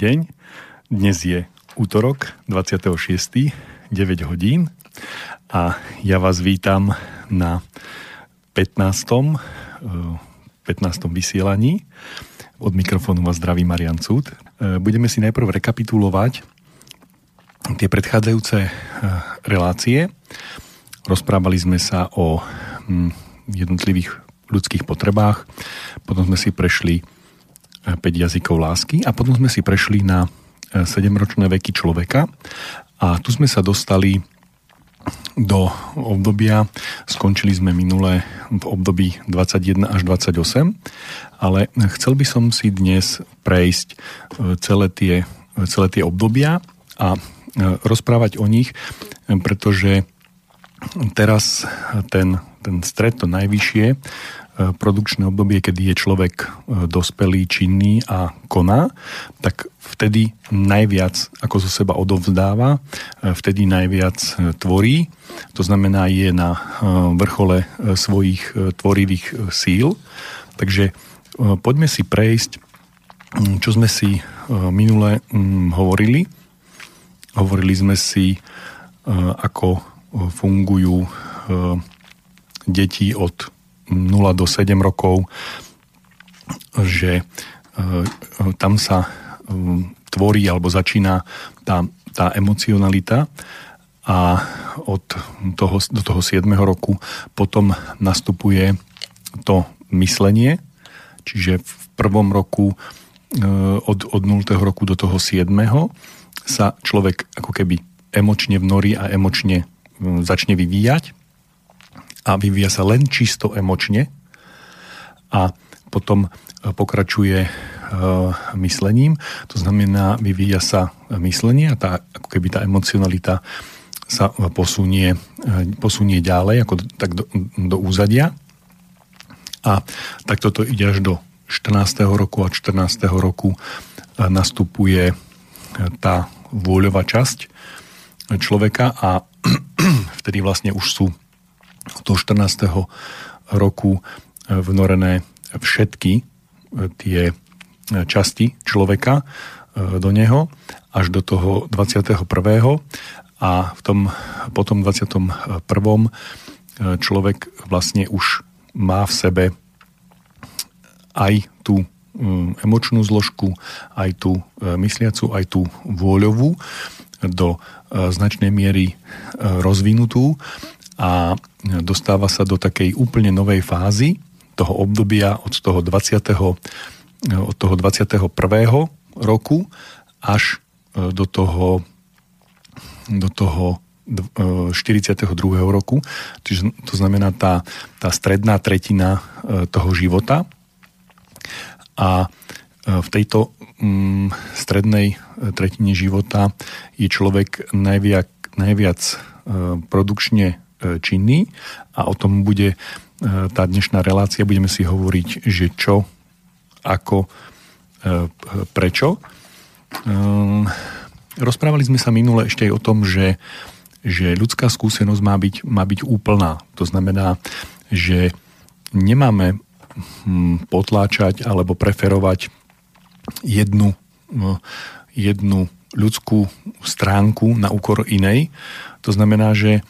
Deň. Dnes je útorok 26. 9 hodín a ja vás vítam na 15. 15. vysielaní. Od mikrofónu vás zdraví Marian Cud. E, budeme si najprv rekapitulovať tie predchádzajúce e, relácie. Rozprávali sme sa o mm, jednotlivých ľudských potrebách, potom sme si prešli 5 jazykov lásky a potom sme si prešli na 7-ročné e, veky človeka a tu sme sa dostali do obdobia, skončili sme minule v období 21 až 28, ale chcel by som si dnes prejsť e, celé tie, celé tie obdobia a e, rozprávať o nich, pretože teraz ten, ten stred, to najvyššie, produkčné obdobie, kedy je človek e, dospelý, činný a koná, tak vtedy najviac ako zo seba odovzdáva, e, vtedy najviac e, tvorí, to znamená je na vrchole svojich tvorivých síl. Takže poďme si prejsť, čo sme si minule hovorili. Hovorili sme si, ako fungujú deti od 0 do 7 rokov, že e, tam sa e, tvorí alebo začína tá, tá emocionalita a od toho, do toho 7. roku potom nastupuje to myslenie, čiže v prvom roku e, od, od 0. roku do toho 7. sa človek ako keby emočne vnorí a emočne začne vyvíjať a vyvíja sa len čisto emočne a potom e, pokračuje e, myslením. To znamená, vyvíja sa myslenie a tá, ako keby tá emocionalita sa posunie, e, posunie ďalej, ako tak do, do úzadia. A takto to ide až do 14. roku a 14. roku nastupuje tá vôľová časť človeka a vtedy vlastne už sú do 14. roku e, vnorené všetky e, tie e, časti človeka do neho až do toho 21. A v tom, potom 21. človek vlastne už má v sebe aj tú emočnú zložku, aj tú mysliacu, aj tú vôľovú do značnej miery rozvinutú a dostáva sa do takej úplne novej fázy toho obdobia od toho 20. od toho 21. roku až e, do toho do toho 42. E, roku, čiže to znamená tá, tá stredná tretina e, toho života. A v tejto mm, strednej tretine života je človek najviac, najviac produkčne činný a o tom bude e, tá dnešná relácia. Budeme si hovoriť, že čo, ako, e, prečo. Rozprávali sme sa minule ešte aj o tom, že, že ľudská skúsenosť má byť, má byť úplná. To znamená, že nemáme hm, potláčať alebo preferovať jednu, jednu ľudskú stránku na úkor inej. To znamená, že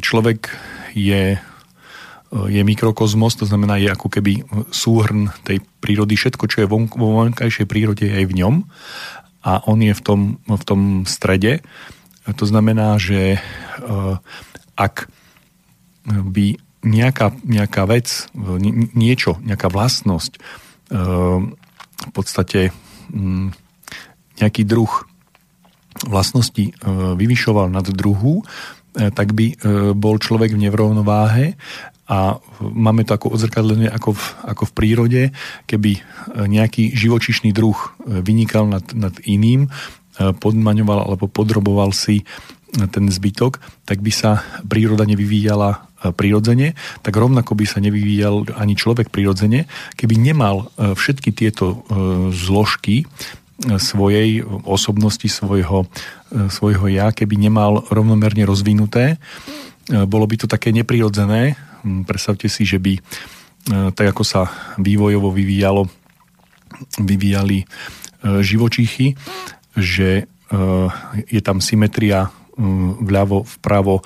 človek je, je mikrokozmos, to znamená je ako keby súhrn tej prírody, všetko, čo je vo vonkajšej prírode, je aj v ňom a on je v tom, v tom strede. To znamená, že eh, ak by nejaká, nejaká vec, niečo, nejaká vlastnosť v podstate mm, nejaký druh vlastnosti vyvyšoval nad druhú, E, tak by e, bol človek v nerovnováhe a máme to ako odzrkadlenie ako v, ako v prírode, keby e, nejaký živočišný druh vynikal nad, nad iným, podmaňoval alebo podroboval si ten zbytok, tak by sa príroda nevyvíjala prirodzene, tak rovnako by sa nevyvíjal ani človek prirodzene, keby nemal všetky tieto zložky svojej osobnosti, svojho, svojho ja, keby nemal rovnomerne rozvinuté, bolo by to také neprirodzené. Predstavte si, že by tak ako sa vývojovo vyvíjalo, vyvíjali živočíchy, že je tam symetria vľavo, vpravo,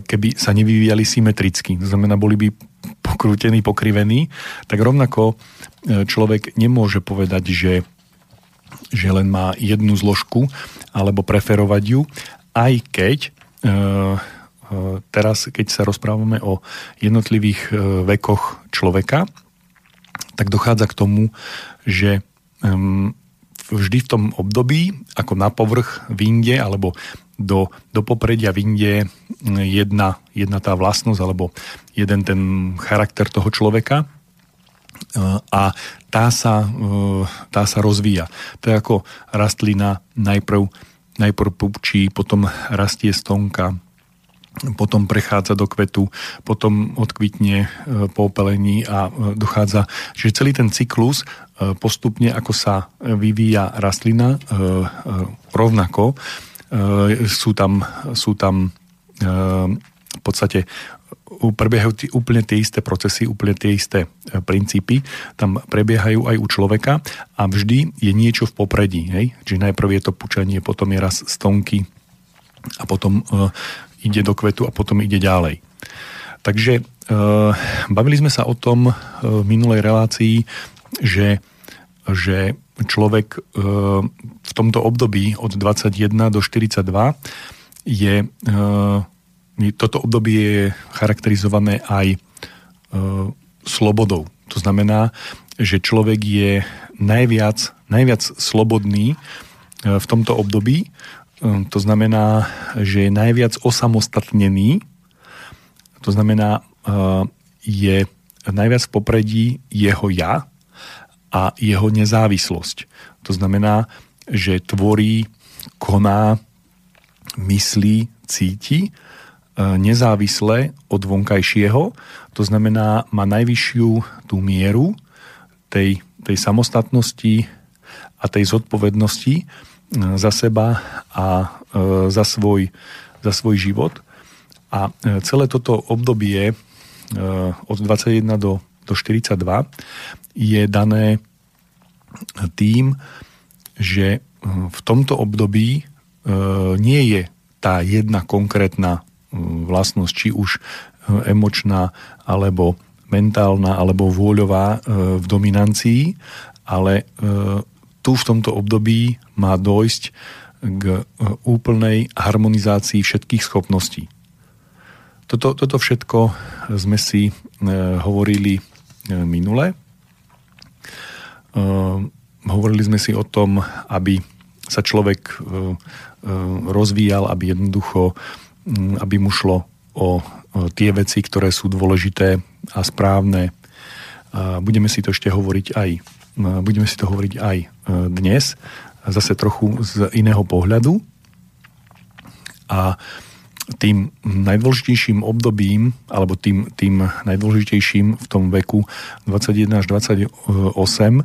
keby sa nevyvíjali symetricky, to znamená, boli by pokrútení, pokrivení, tak rovnako človek nemôže povedať, že, že len má jednu zložku alebo preferovať ju, aj keď teraz, keď sa rozprávame o jednotlivých vekoch človeka, tak dochádza k tomu, že vždy v tom období, ako na povrch vinde, alebo do, do popredia vinde jedna, jedna tá vlastnosť, alebo jeden ten charakter toho človeka a tá sa, tá sa rozvíja. To je ako rastlina najprv, najprv pupčí, potom rastie stonka, potom prechádza do kvetu, potom odkvitne e, po opelení a e, dochádza, že celý ten cyklus e, postupne, ako sa vyvíja rastlina, rovnako sú tam, sú tam v podstate prebiehajú úplne tie isté procesy, úplne tie isté princípy, tam prebiehajú aj u človeka a vždy je niečo v popredí. Hej? Čiže najprv je to pučanie, potom je raz stonky a potom ide do kvetu a potom ide ďalej. Takže e, bavili sme sa o tom e, v minulej relácii, že, že človek e, v tomto období od 21 do 42 je toto obdobie je charakterizované aj slobodou. To znamená, že človek je najviac, najviac slobodný v tomto období, Hm, to znamená, že je najviac osamostatnený, to znamená, eh, je najviac v popredí jeho ja a jeho nezávislosť. To znamená, že tvorí, koná, myslí, cíti nezávisle od vonkajšieho. To znamená, má najvyššiu tú mieru tej, tej samostatnosti a tej zodpovednosti, za seba a e, za svoj, za svoj život. A e, celé toto obdobie e, od 21 do, do 42 je dané tým, že v tomto období nie je tá jedna konkrétna vlastnosť, či už emočná, alebo mentálna, alebo vôľová v dominancii, ale tu v tomto období má dojsť k e, úplnej harmonizácii všetkých schopností. Toto, toto všetko sme si e, hovorili e, minule. Hovorili sme si o tom, aby sa človek rozvíjal, aby jednoducho, aby mu šlo o tie veci, ktoré sú dôležité a správne. Budeme si to ešte hovoriť aj budeme si to hovoriť aj e, dnes, zase trochu z iného pohľadu. A tým najdôležitejším obdobím, alebo tým, tým najdôležitejším v tom veku 21 až 28,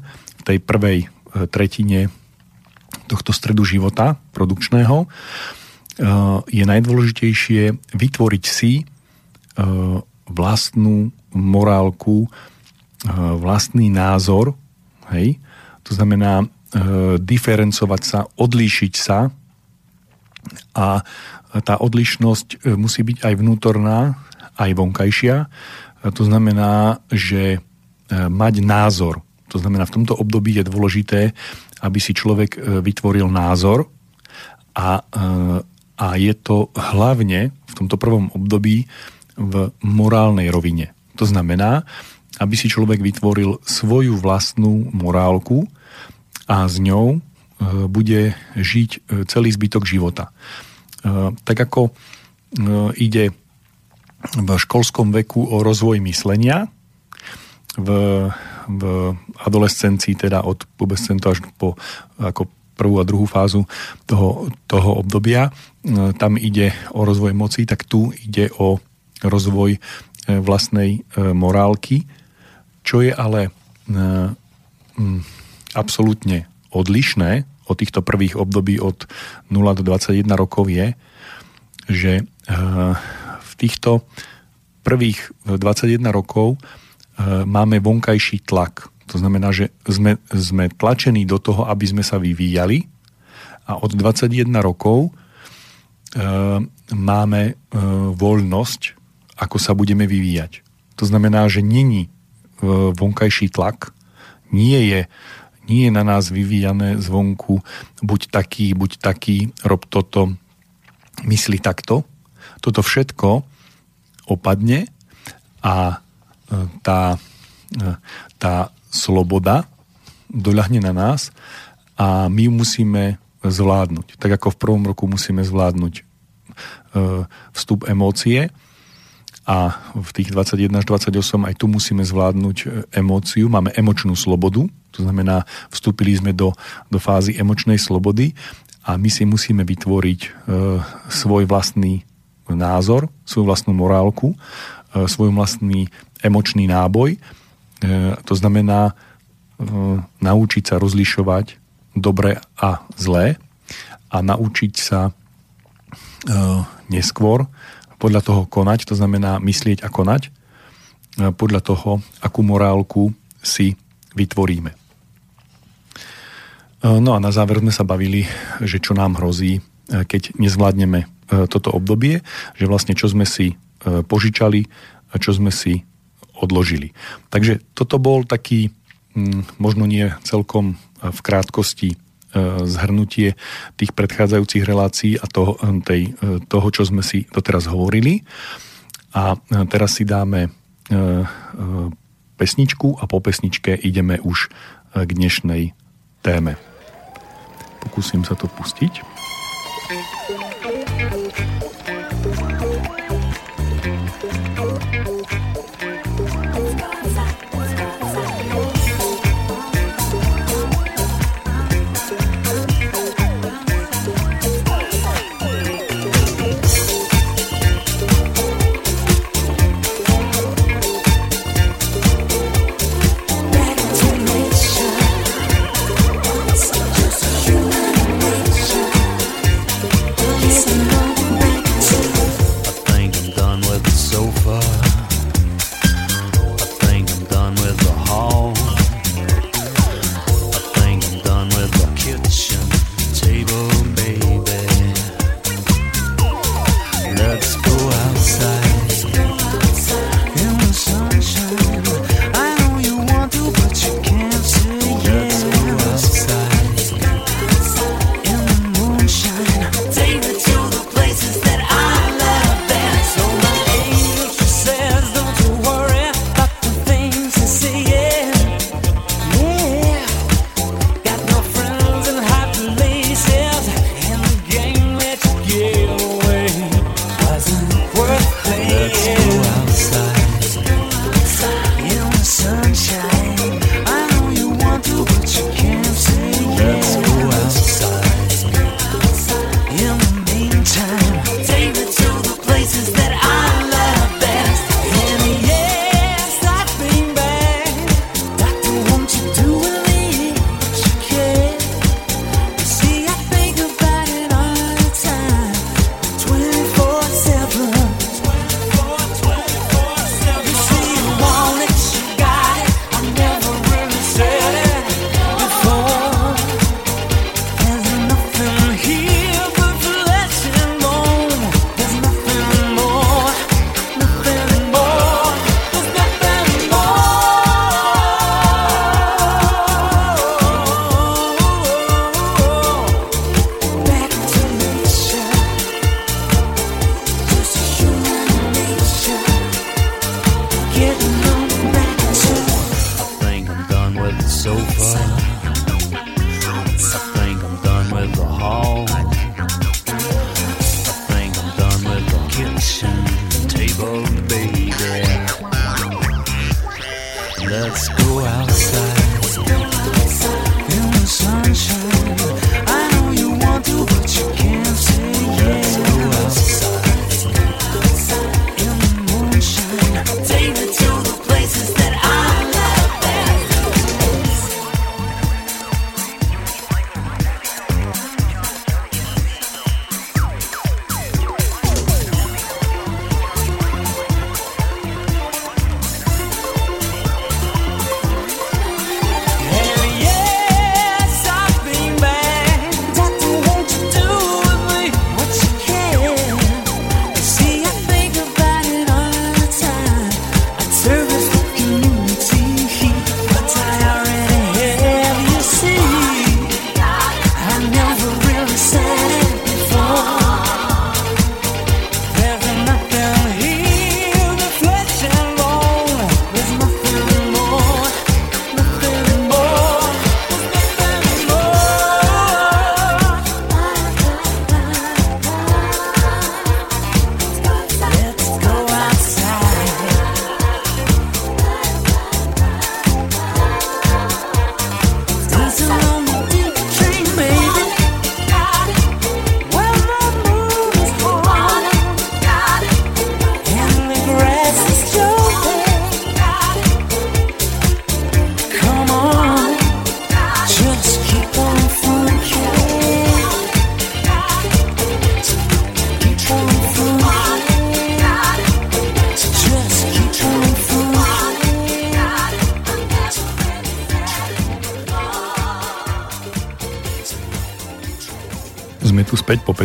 v tej prvej e, tretine tohto stredu života produkčného, je najdôležitejšie vytvoriť si vlastnú morálku, vlastný názor Hej? To znamená diferencovať sa, odlíšiť sa a tá odlišnosť musí byť aj vnútorná, aj vonkajšia. To znamená, že mať názor. To znamená, v tomto období je dôležité, aby si človek vytvoril názor a, a je to hlavne v tomto prvom období v morálnej rovine. To znamená, aby si človek vytvoril svoju vlastnú morálku a s ňou e, bude žiť e, celý zbytok života. E, tak ako ide v školskom veku o rozvoj myslenia, v, v adolescencii, teda od pubescentu až po ako prvú a druhú fázu toho, toho obdobia, tam ide o rozvoj moci, tak tu ide o rozvoj vlastnej morálky, čo je ale absolútne odlišné od týchto prvých období od 0 do 21 rokov je, že e, v týchto prvých 21 rokov e, máme vonkajší tlak. To znamená, že sme, sme tlačení do toho, aby sme sa vyvíjali a od 21 rokov e, máme e, voľnosť, ako sa budeme vyvíjať. To znamená, že není e, vonkajší tlak, nie je, nie je na nás vyvíjané zvonku buď taký, buď taký, rob toto, mysli takto. Toto všetko opadne a e, tá, e, tá sloboda doľahne na nás a my musíme zvládnuť. Tak ako v prvom roku musíme zvládnuť e, vstup emócie a v tých 21 až 28 aj tu musíme zvládnuť emóciu. Máme emočnú slobodu, to znamená, vstúpili sme do, do fázy emočnej slobody a my si musíme vytvoriť e, svoj vlastný názor, svoju vlastnú morálku, e, svoj vlastný emočný náboj. E, to znamená e, naučiť sa rozlišovať dobre a zlé a naučiť sa e, neskôr podľa toho konať, to znamená myslieť a konať, podľa toho, akú morálku si vytvoríme. No a na záver sme sa bavili, že čo nám hrozí, keď nezvládneme toto obdobie, že vlastne čo sme si požičali, čo sme si odložili. Takže toto bol taký, možno nie celkom v krátkosti zhrnutie tých predchádzajúcich relácií a toho, tej, toho, čo sme si doteraz hovorili. A teraz si dáme pesničku a po pesničke ideme už k dnešnej téme. Pokúsim sa to pustiť. sme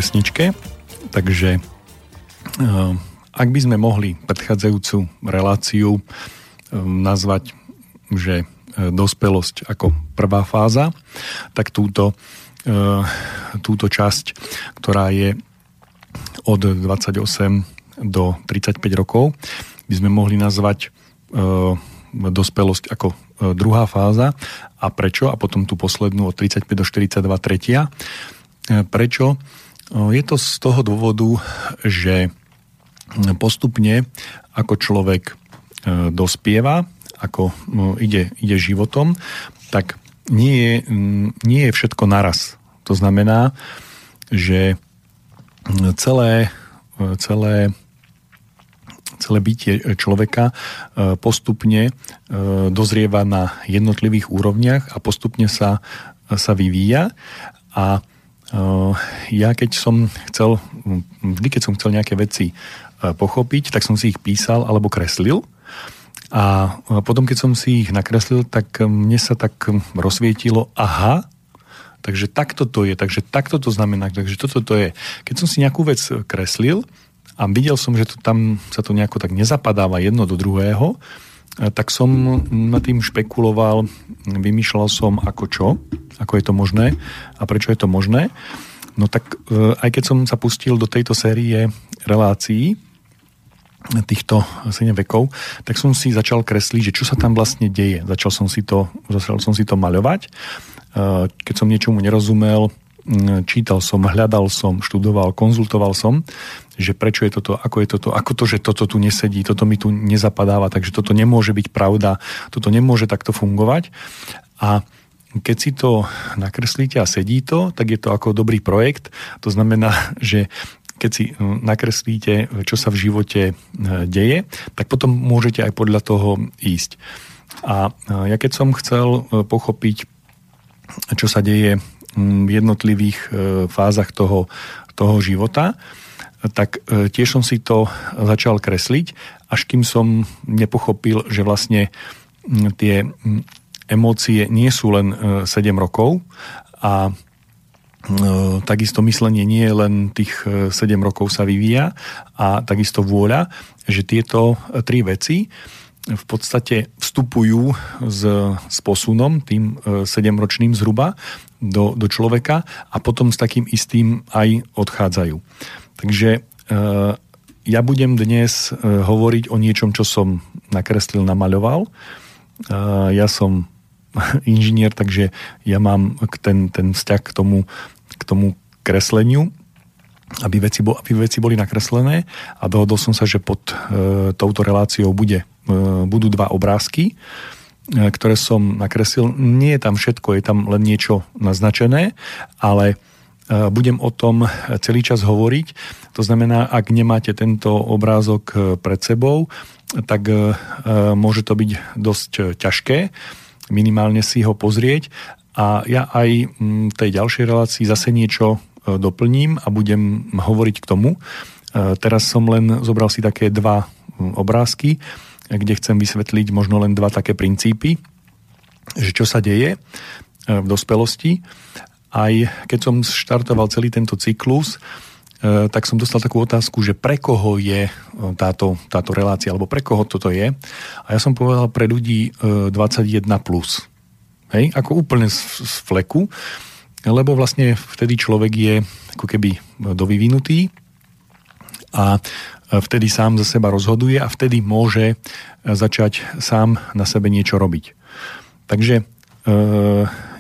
pesničke, takže ak by sme mohli predchádzajúcu reláciu nazvať, že dospelosť ako prvá fáza, tak túto, túto časť, ktorá je od 28 do 35 rokov, by sme mohli nazvať dospelosť ako druhá fáza. A prečo? A potom tú poslednú od 35 do 42 tretia. Prečo? E, je to z toho dôvodu, že postupne ako človek e, dospieva, ako ide, ide životom, tak nie je, nie je všetko naraz. To znamená, že celé, celé celé bytie človeka postupne dozrieva na jednotlivých úrovniach a postupne sa, sa vyvíja a ja keď som chcel, vždy keď som chcel nejaké veci eh, pochopiť, tak som si ich písal alebo kreslil. A eh, potom, keď som si ich nakreslil, tak mne sa tak rozsvietilo, aha, takže takto to je, takže takto to znamená, takže toto to je. Keď som si nejakú vec kreslil a videl som, že to tam sa to nejako tak nezapadáva jedno do druhého, tak som nad tým špekuloval, vymýšľal som ako čo, ako je to možné a prečo je to možné. No tak e, aj keď som sa pustil do tejto série relácií, týchto 7 vekov, tak som si začal kresliť, že čo sa tam vlastne deje. Začal som si to, začal som si to maľovať. E, keď som niečomu nerozumel, čítal som, hľadal som, študoval, konzultoval som, že prečo je toto, ako je toto, ako to, že toto tu nesedí, toto mi tu nezapadáva, takže toto nemôže byť pravda, toto nemôže takto fungovať. A keď si to nakreslíte a sedí to, tak je to ako dobrý projekt. To znamená, že keď si nakreslíte, čo sa v živote e, deje, tak potom môžete aj podľa toho ísť. A ja keď som chcel pochopiť, čo sa deje jednotlivých e, fázach toho, toho života, tak e, tiež som si to začal kresliť, až kým som nepochopil, že vlastne tie emócie nie sú len 7 e, rokov a takisto myslenie nie je len tých 7 rokov sa vyvíja a takisto vôľa, že tieto tri veci v podstate vstupujú s, s posunom, tým 7-ročným zhruba, do, do človeka a potom s takým istým aj odchádzajú. Takže e, ja budem dnes e, hovoriť o niečom, čo som nakreslil, namaľoval. E, ja som inžinier, takže ja mám ten, ten vzťah k tomu, k tomu kresleniu, aby veci, bo, aby veci boli nakreslené a dohodol som sa, že pod touto reláciou bude, budú dva obrázky. Ktoré som nakreslil. Nie je tam všetko, je tam len niečo naznačené, ale e, budem o tom celý čas hovoriť. To znamená, ak nemáte tento obrázok e, pred sebou, tak môže to byť dosť ťažké minimálne si ho pozrieť a ja aj v tej ďalšej relácii zase niečo doplním a budem hovoriť k tomu. Teraz som len zobral si také dva obrázky kde chcem vysvetliť možno len dva také princípy, že čo sa deje e, v dospelosti. Aj keď som štartoval celý tento cyklus, e, tak som dostal takú otázku, že pre koho je e, táto, táto relácia, alebo pre koho toto je. A ja som povedal pre ľudí 21+. Plus. Hej, ako úplne z, z fleku, lebo vlastne vtedy človek je ako keby dovyvinutý a vtedy sám za seba rozhoduje a vtedy môže e, začať sám na sebe niečo robiť. Takže e,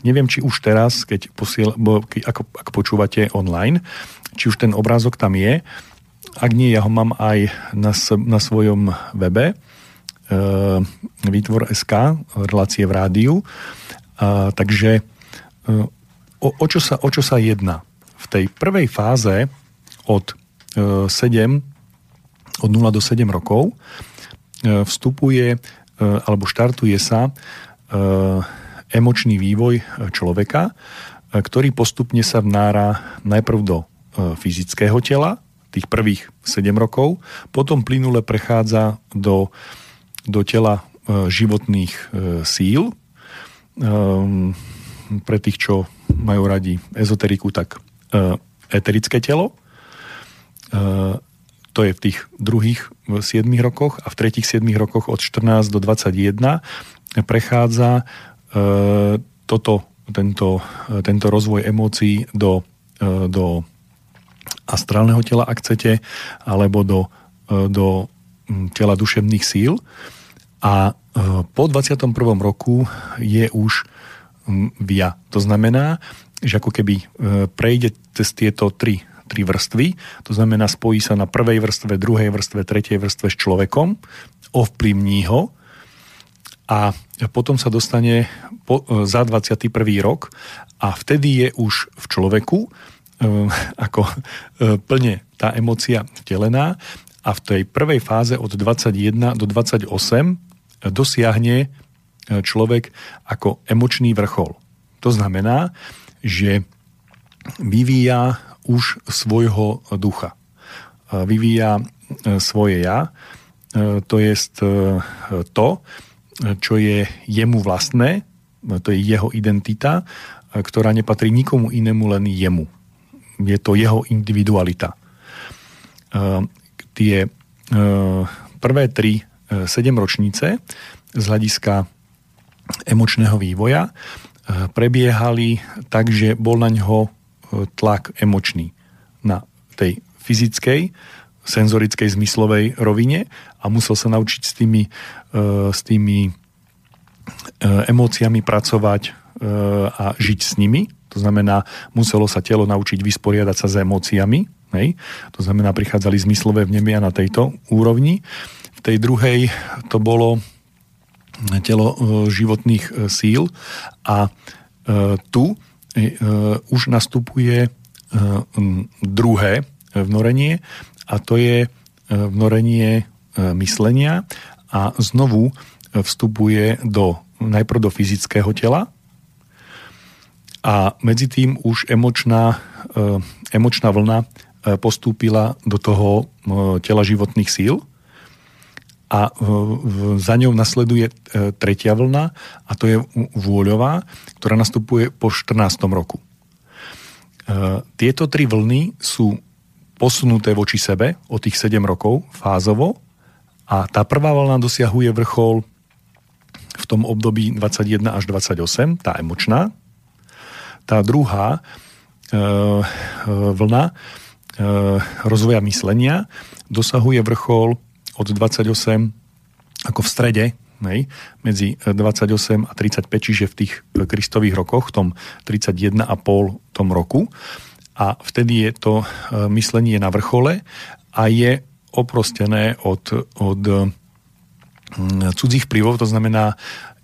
neviem, či už teraz, keď posiel, bo, keď, ako, ako počúvate online, či už ten obrázok tam je. Ak nie, ja ho mám aj na, na svojom webe e, Výtvor SK, relácie v rádiu. A, takže e, o, o, čo sa, o čo sa jedná? V tej prvej fáze od 7 od 0 do 7 rokov e, vstupuje e, alebo štartuje sa e, emočný vývoj človeka, ktorý postupne sa vnára najprv do fyzického tela, tých prvých 7 rokov, potom plynule prechádza do, do tela životných síl. Pre tých, čo majú radi ezoteriku, tak eterické telo. To je v tých druhých 7 rokoch a v tretích 7 rokoch od 14 do 21 prechádza toto, tento, tento rozvoj emócií do, do astrálneho tela, ak chcete, alebo do, do tela duševných síl. A po 21. roku je už via. To znamená, že ako keby e, prejde cez tieto tri, tri vrstvy, to znamená spojí sa na prvej vrstve, druhej vrstve, tretej vrstve s človekom, ovplyvní ho a potom sa dostane po, e, za 21. rok a vtedy je už v človeku e, ako plne tá emocia vtelená a v tej prvej fáze od 21 do 28 dosiahne človek ako emočný vrchol. To znamená, že vyvíja už svojho ducha. Vyvíja e, svoje ja, e, to je to, čo je jemu vlastné, to je jeho identita, ktorá nepatrí nikomu inému, len jemu. Je to jeho individualita. E, tie prvé tri sedemročnice z hľadiska emočného vývoja prebiehali tak, že bol na ňo e, tlak emočný na tej fyzickej, senzorickej, zmyslovej rovine a musel sa naučiť s tými, e, s tými e, emóciami pracovať a žiť s nimi. To znamená, muselo sa telo naučiť vysporiadať sa s emóciami. Hej? To znamená, prichádzali zmyslové vnemia na tejto úrovni. V tej druhej to bolo telo e, životných e, síl a e, tu už nastupuje druhé vnorenie a to je vnorenie myslenia a znovu vstupuje do, najprv do fyzického tela a medzi tým už emočná, emočná vlna postúpila do toho tela životných síl a e, za ňou nasleduje e, tretia vlna a to je vôľová, ktorá nastupuje po 14. roku. E, tieto tri vlny sú posunuté voči sebe o tých 7 rokov fázovo a tá prvá vlna dosiahuje vrchol v tom období 21 až 28, tá emočná. Tá druhá vlna rozvoja myslenia dosahuje vrchol od 28 ako v strede, hej, medzi 28 a 35, čiže v tých kristových rokoch, v tom 31,5 tom roku. A vtedy je to e, myslenie na vrchole a je oprostené od, od cudzích vplyvov, to znamená,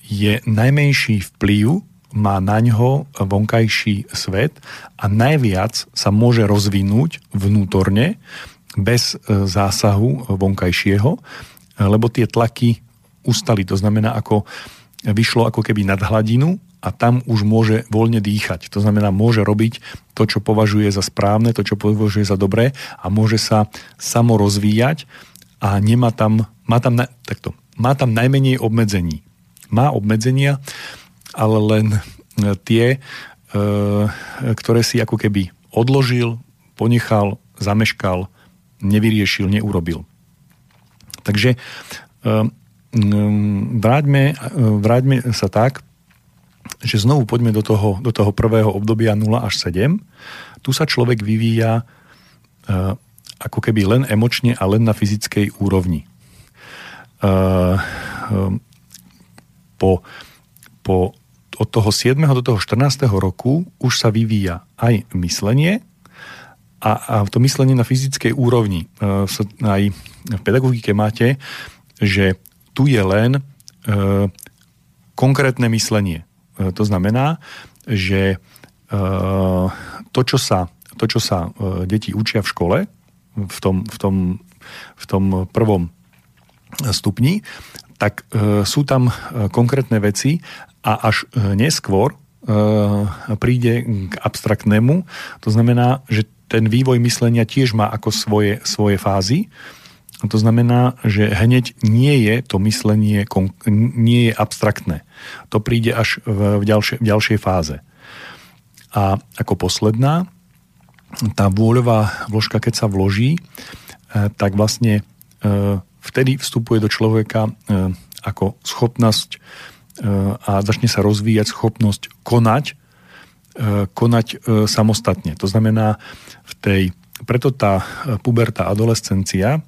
je najmenší vplyv má na ňo vonkajší svet a najviac sa môže rozvinúť vnútorne bez e, zásahu vonkajšieho, lebo tie tlaky ustali. To znamená, ako vyšlo ako keby nad hladinu a tam už môže voľne dýchať. To znamená, môže robiť to, čo považuje za správne, to, čo považuje za dobré a môže sa samo rozvíjať a nemá tam, má tam, takto, má tam najmenej obmedzení. Má obmedzenia, ale len tie, e, ktoré si ako keby odložil, ponechal, zameškal nevyriešil, neurobil. Takže ehm, ehm, vráťme, vráťme sa tak, že znovu poďme do toho, do toho prvého obdobia 0 až 7. Tu sa človek vyvíja ehm, ako keby len emočne a len na fyzickej úrovni. Po, po, od toho 7. do toho 14. roku už sa vyvíja aj myslenie, a, a to myslenie na fyzickej úrovni e, aj v pedagogike máte, že tu je len e, konkrétne myslenie. E, to znamená, že e, to, čo sa, to, čo sa e, deti učia v škole, v tom, v tom, v tom prvom stupni, tak e, sú tam e, konkrétne veci a až e, neskôr e, príde k abstraktnému. To znamená, že ten vývoj myslenia tiež má ako svoje, svoje fázy. A to znamená, že hneď nie je to myslenie, nie je abstraktné. To príde až v, ďalšie, v ďalšej fáze. A ako posledná tá vôľová vložka, keď sa vloží, tak vlastne vtedy vstupuje do človeka ako schopnosť a začne sa rozvíjať schopnosť konať, konať samostatne. To znamená, v tej, preto tá puberta, adolescencia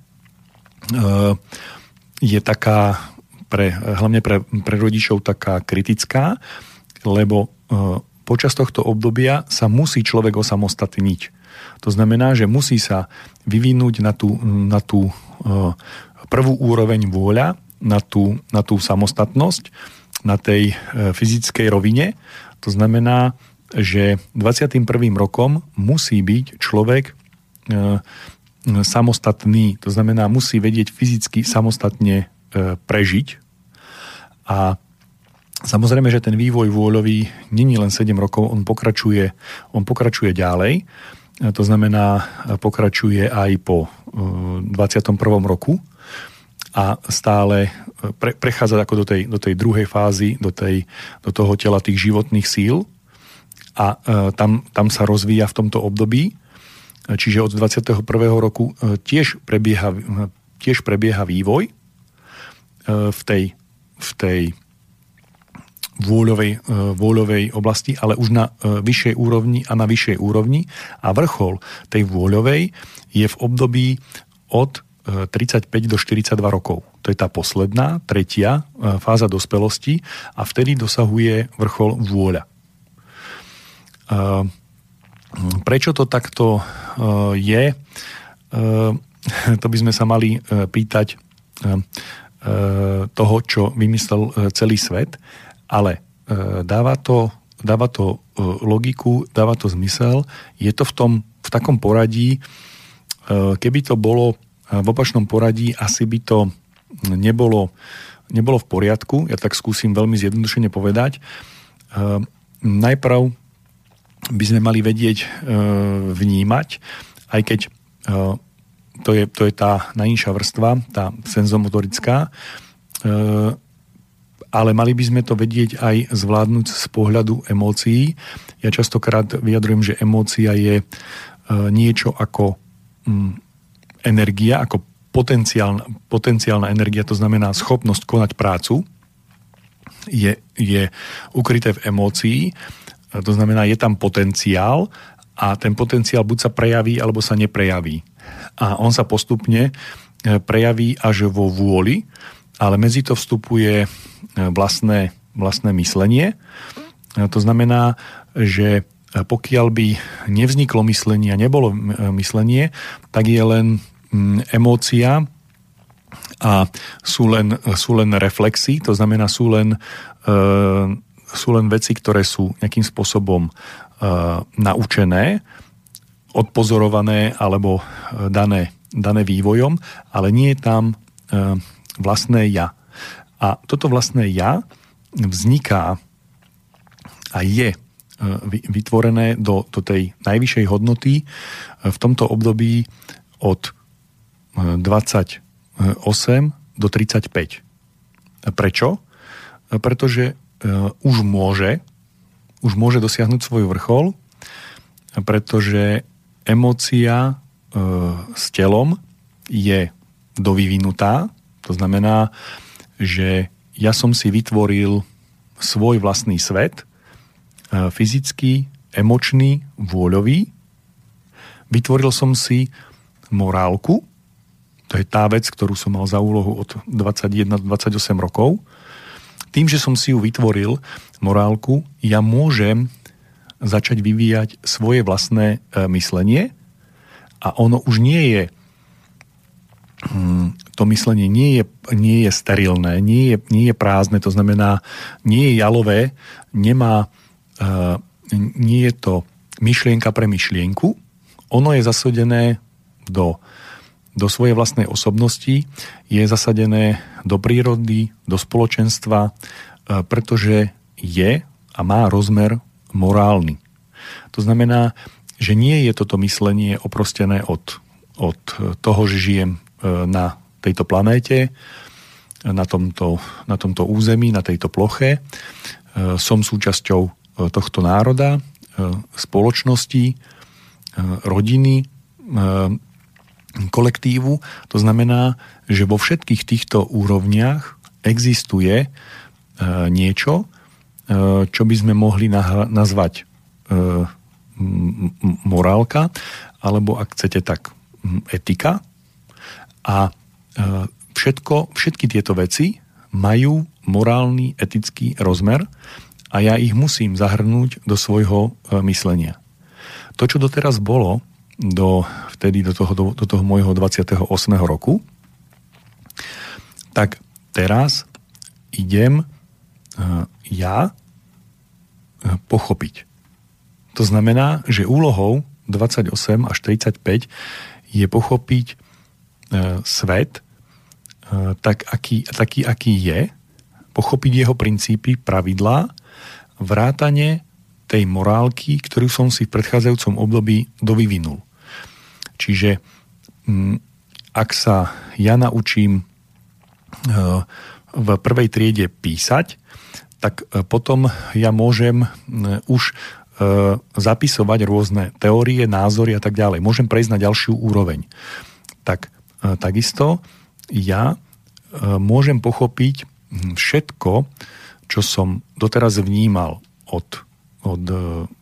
je taká pre, hlavne pre, pre rodičov taká kritická, lebo počas tohto obdobia sa musí človek osamostatniť. To znamená, že musí sa vyvinúť na tú, na tú prvú úroveň vôľa, na tú, na tú samostatnosť, na tej fyzickej rovine. To znamená, že 21. rokom musí byť človek samostatný, to znamená musí vedieť fyzicky samostatne prežiť. A Samozrejme, že ten vývoj vôľový není len 7 rokov, on pokračuje, on pokračuje ďalej. To znamená, pokračuje aj po 21. roku a stále pre, prechádza ako do tej, do tej druhej fázy, do, tej, do toho tela tých životných síl a tam, tam sa rozvíja v tomto období. Čiže od 21. roku tiež prebieha, tiež prebieha vývoj v tej, v tej vôľovej, e, vôľovej oblasti, ale už na e, vyššej úrovni a na vyššej úrovni. A vrchol tej vôľovej je v období od 35 e, do 42 rokov. To je tá posledná, tretia fáza dospelosti a vtedy dosahuje vrchol vôľa. Prečo to takto je? To by sme sa mali pýtať toho, čo vymyslel celý svet ale e, dáva to, dáva to e, logiku, dáva to zmysel. Je to v, tom, v takom poradí, e, keby to bolo v opačnom poradí, asi by to nebolo, nebolo v poriadku. Ja tak skúsim veľmi zjednodušene povedať. Najprv by sme mali vedieť vnímať, aj keď to je, to je tá najnižšia vrstva, tá senzomotorická, ale mali by sme to vedieť aj zvládnuť z pohľadu emócií. Ja častokrát vyjadrujem, že emócia je e, niečo ako mm, energia, ako potenciálna, potenciálna energia, to znamená schopnosť konať prácu, je, je ukryté v emócii, e, to znamená, je tam potenciál a ten potenciál buď sa prejaví, alebo sa neprejaví. A on sa postupne e, prejaví až vo vôli, ale medzi to vstupuje vlastné, vlastné myslenie. To znamená, že pokiaľ by nevzniklo myslenie a nebolo myslenie, tak je len emócia a sú len, sú len reflexy, to znamená sú len, e, sú len veci, ktoré sú nejakým spôsobom e, naučené, odpozorované alebo dané, dané vývojom, ale nie je tam e, vlastné ja. A toto vlastné ja vzniká a je e, vytvorené do, do tej najvyššej hodnoty e, v tomto období od 28 e, do 35. Prečo? Pretože už môže, už môže dosiahnuť svoj vrchol, pretože emócia s telom je dovyvinutá, to znamená, že ja som si vytvoril svoj vlastný svet, e, fyzický, emočný, vôľový. Vytvoril som si morálku, to je tá vec, ktorú som mal za úlohu od 21 do 28 rokov. Tým, že som si ju vytvoril, morálku, ja môžem začať vyvíjať svoje vlastné e, myslenie. A ono už nie je hm, to myslenie nie je, nie je sterilné, nie je, nie je prázdne, to znamená, nie je jalové, nemá, uh, nie je to myšlienka pre myšlienku, ono je zasadené do, do svojej vlastnej osobnosti, je zasadené do prírody, do spoločenstva, uh, pretože je a má rozmer morálny. To znamená, že nie je toto myslenie oprostené od, od toho, že žijem uh, na tejto planéte, na tomto, na tomto území, na tejto ploche. E, som súčasťou e, tohto národa, e, spoločnosti, rodiny, kolektívu. To znamená, že vo všetkých týchto úrovniach existuje niečo, čo by sme mohli nazvať morálka, alebo ak chcete tak etika. A všetko, všetky tieto veci majú morálny, etický rozmer a ja ich musím zahrnúť do svojho myslenia. To, čo doteraz bolo, do, vtedy do toho, do, do toho môjho 28. roku, tak teraz idem ja pochopiť. To znamená, že úlohou 28 až 35 je pochopiť e, svet e, tak, aký, taký, aký je, pochopiť jeho princípy, pravidlá, vrátane tej morálky, ktorú som si v predchádzajúcom období dovyvinul. Čiže m, ak sa ja naučím e, v prvej triede písať, tak e, potom ja môžem už e, zapisovať rôzne teórie, názory a tak ďalej. Môžem prejsť na ďalšiu úroveň. Tak takisto ja môžem pochopiť všetko, čo som doteraz vnímal od, od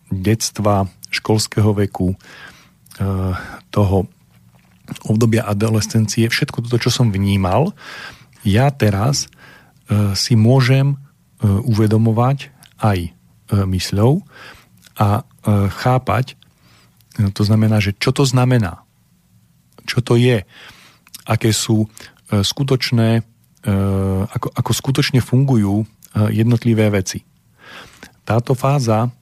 detstva, školského veku, toho obdobia adolescencie, všetko toto, čo som vnímal, ja teraz si môžem E, uvedomovať aj mysľou a chápať, to znamená, že čo to znamená, čo to je, aké sú skutočné, ako, ako skutočne fungujú jednotlivé veci. Táto fáza,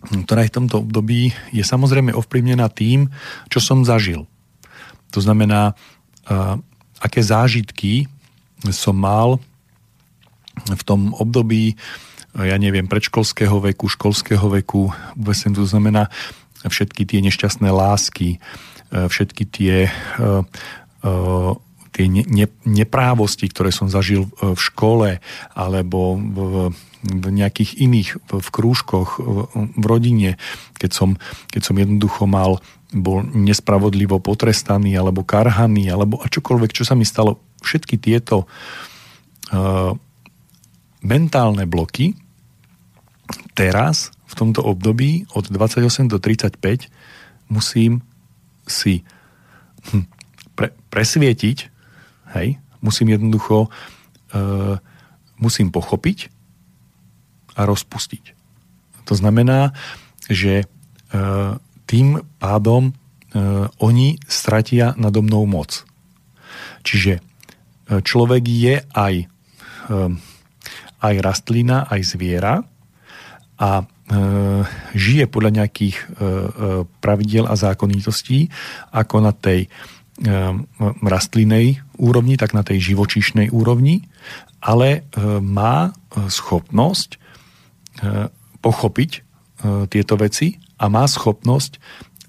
ktorá je v tomto období, je samozrejme ovplyvnená tým, čo som zažil. To znamená, aké zážitky som mal v tom období, ja neviem, predškolského veku, školského veku, to znamená všetky tie nešťastné lásky, všetky tie, e, e, tie ne, neprávosti, ktoré som zažil v škole alebo v, v nejakých iných, v krúžkoch, v rodine, keď som, keď som jednoducho mal, bol nespravodlivo potrestaný alebo karhaný, alebo a čokoľvek, čo sa mi stalo, všetky tieto uh, mentálne bloky teraz, v tomto období od 28 do 35 musím si hm, pre, presvietiť, hej, musím jednoducho uh, musím pochopiť a rozpustiť. To znamená, že uh, tým pádom uh, oni stratia nado mnou moc. Čiže uh, človek je aj uh, aj rastlina, aj zviera a e, žije podľa nejakých e, e, pravidiel a zákonitostí, ako na tej e, rastlinej úrovni, tak na tej živočíšnej úrovni, ale e, má e, schopnosť e, pochopiť e, tieto veci a má schopnosť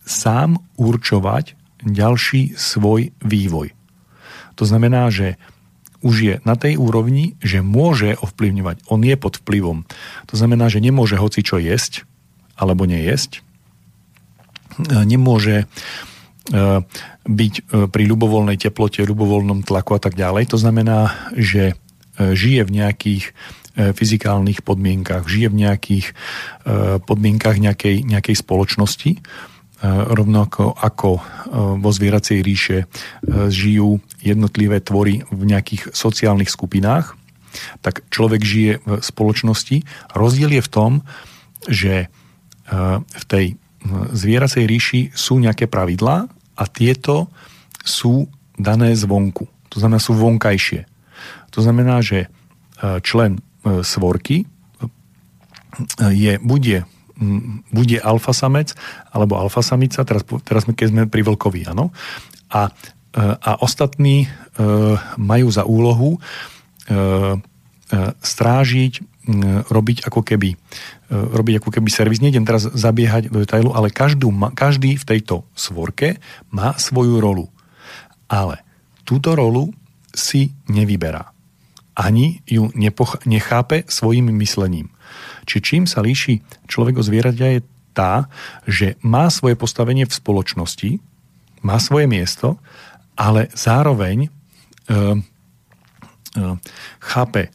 sám určovať ďalší svoj vývoj. To znamená, že už je na tej úrovni, že môže ovplyvňovať. On je pod vplyvom. To znamená, že nemôže hoci čo jesť alebo nejesť. Nemôže e, byť e, pri ľubovoľnej teplote, ľubovoľnom tlaku a tak ďalej. To znamená, že e, žije v nejakých fyzikálnych podmienkach, žije v nejakých podmienkach nejakej, nejakej spoločnosti E, rovnako ako e, vo zvieracej ríše e, žijú jednotlivé tvory v nejakých sociálnych skupinách, tak človek žije v spoločnosti. Rozdiel je v tom, že v tej zvieracej ríši sú nejaké pravidlá a tieto sú dané zvonku. To znamená, sú vonkajšie. To znamená, že člen svorky je, bude bude alfa samec alebo alfa samica, teraz, teraz keď sme pri vlkovi, áno. A, e, a ostatní e, majú za úlohu e, strážiť, robiť ako keby robiť ako keby servis. Nejdem teraz zabiehať do detailu, ale každú, každý v tejto svorke má svoju rolu. Ale túto rolu si nevyberá. Ani ju nepoch- nechápe svojim myslením. Či čím sa líši človek od zvieraťa je tá, že má svoje postavenie v spoločnosti, má svoje miesto, ale zároveň e, e, chápe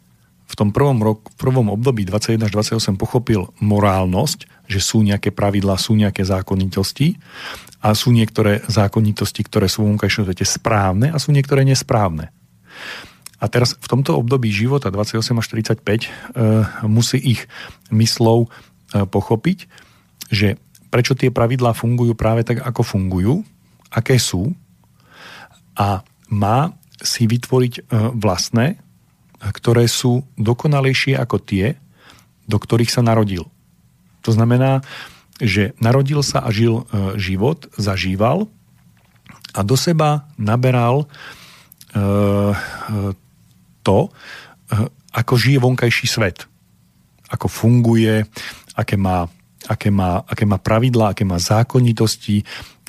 v tom prvom, rok, v prvom období 21 až 28 pochopil morálnosť, že sú nejaké pravidlá, sú nejaké zákonitosti a sú niektoré zákonitosti, ktoré sú v vonkajšom svete správne a sú niektoré nesprávne. A teraz v tomto období života 28 až 45 e, musí ich myslou e, pochopiť, že prečo tie pravidlá fungujú práve tak, ako fungujú, aké sú a má si vytvoriť e, vlastné, ktoré sú dokonalejšie ako tie, do ktorých sa narodil. To znamená, že narodil sa a žil e, život, zažíval a do seba naberal e, to, ako žije vonkajší svet. Ako funguje, aké má, aké má, aké má pravidlá, aké má zákonitosti,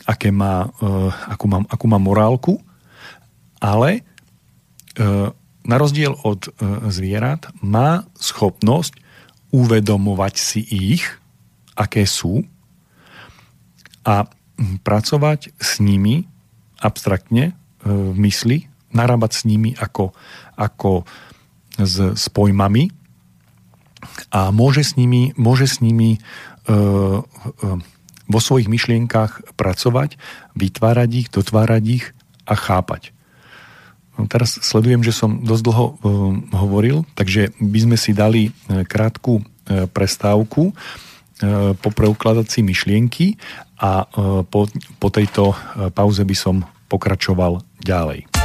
aké má, akú, má, akú má morálku ale e, na rozdiel od e, zvierat má schopnosť uvedomovať si ich, aké sú a pracovať s nimi abstraktne e, v mysli, narábať s nimi ako, ako s, s pojmami a môže s nimi, môže s nimi e, e, vo svojich myšlienkach pracovať, vytvárať ich, dotvárať ich a chápať. No, teraz sledujem, že som dosť dlho uh, hovoril, takže by sme si dali uh, krátku uh, prestávku po preukladací myšlienky a po, po tejto pauze by som pokračoval ďalej.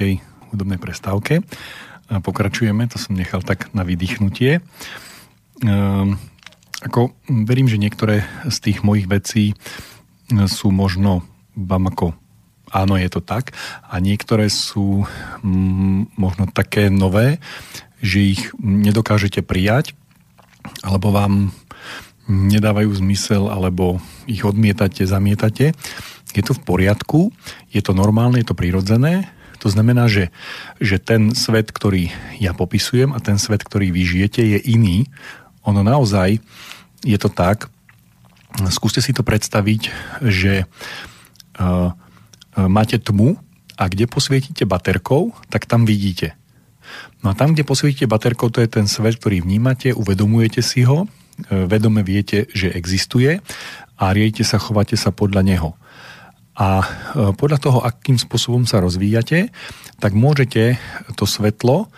Krátkej hudobnej prestávke. Pokračujeme, to som nechal tak na vydýchnutie. Ehm, ako, verím, že niektoré z tých mojich vecí sú možno vám ako áno, je to tak. A niektoré sú mm, možno také nové, že ich nedokážete prijať, alebo vám nedávajú zmysel, alebo ich odmietate, zamietate. Je to v poriadku, je to normálne, je to prirodzené. To znamená, že, že ten svet, ktorý ja popisujem a ten svet, ktorý vy žijete, je iný. Ono naozaj je to tak, skúste si to predstaviť, že uh, máte tmu a kde posvietite baterkou, tak tam vidíte. No a tam, kde posvietite baterkou, to je ten svet, ktorý vnímate, uvedomujete si ho, e, vedome viete, že existuje a riejte sa, chovate sa podľa neho. A e, podľa toho, akým spôsobom sa rozvíjate, tak môžete to svetlo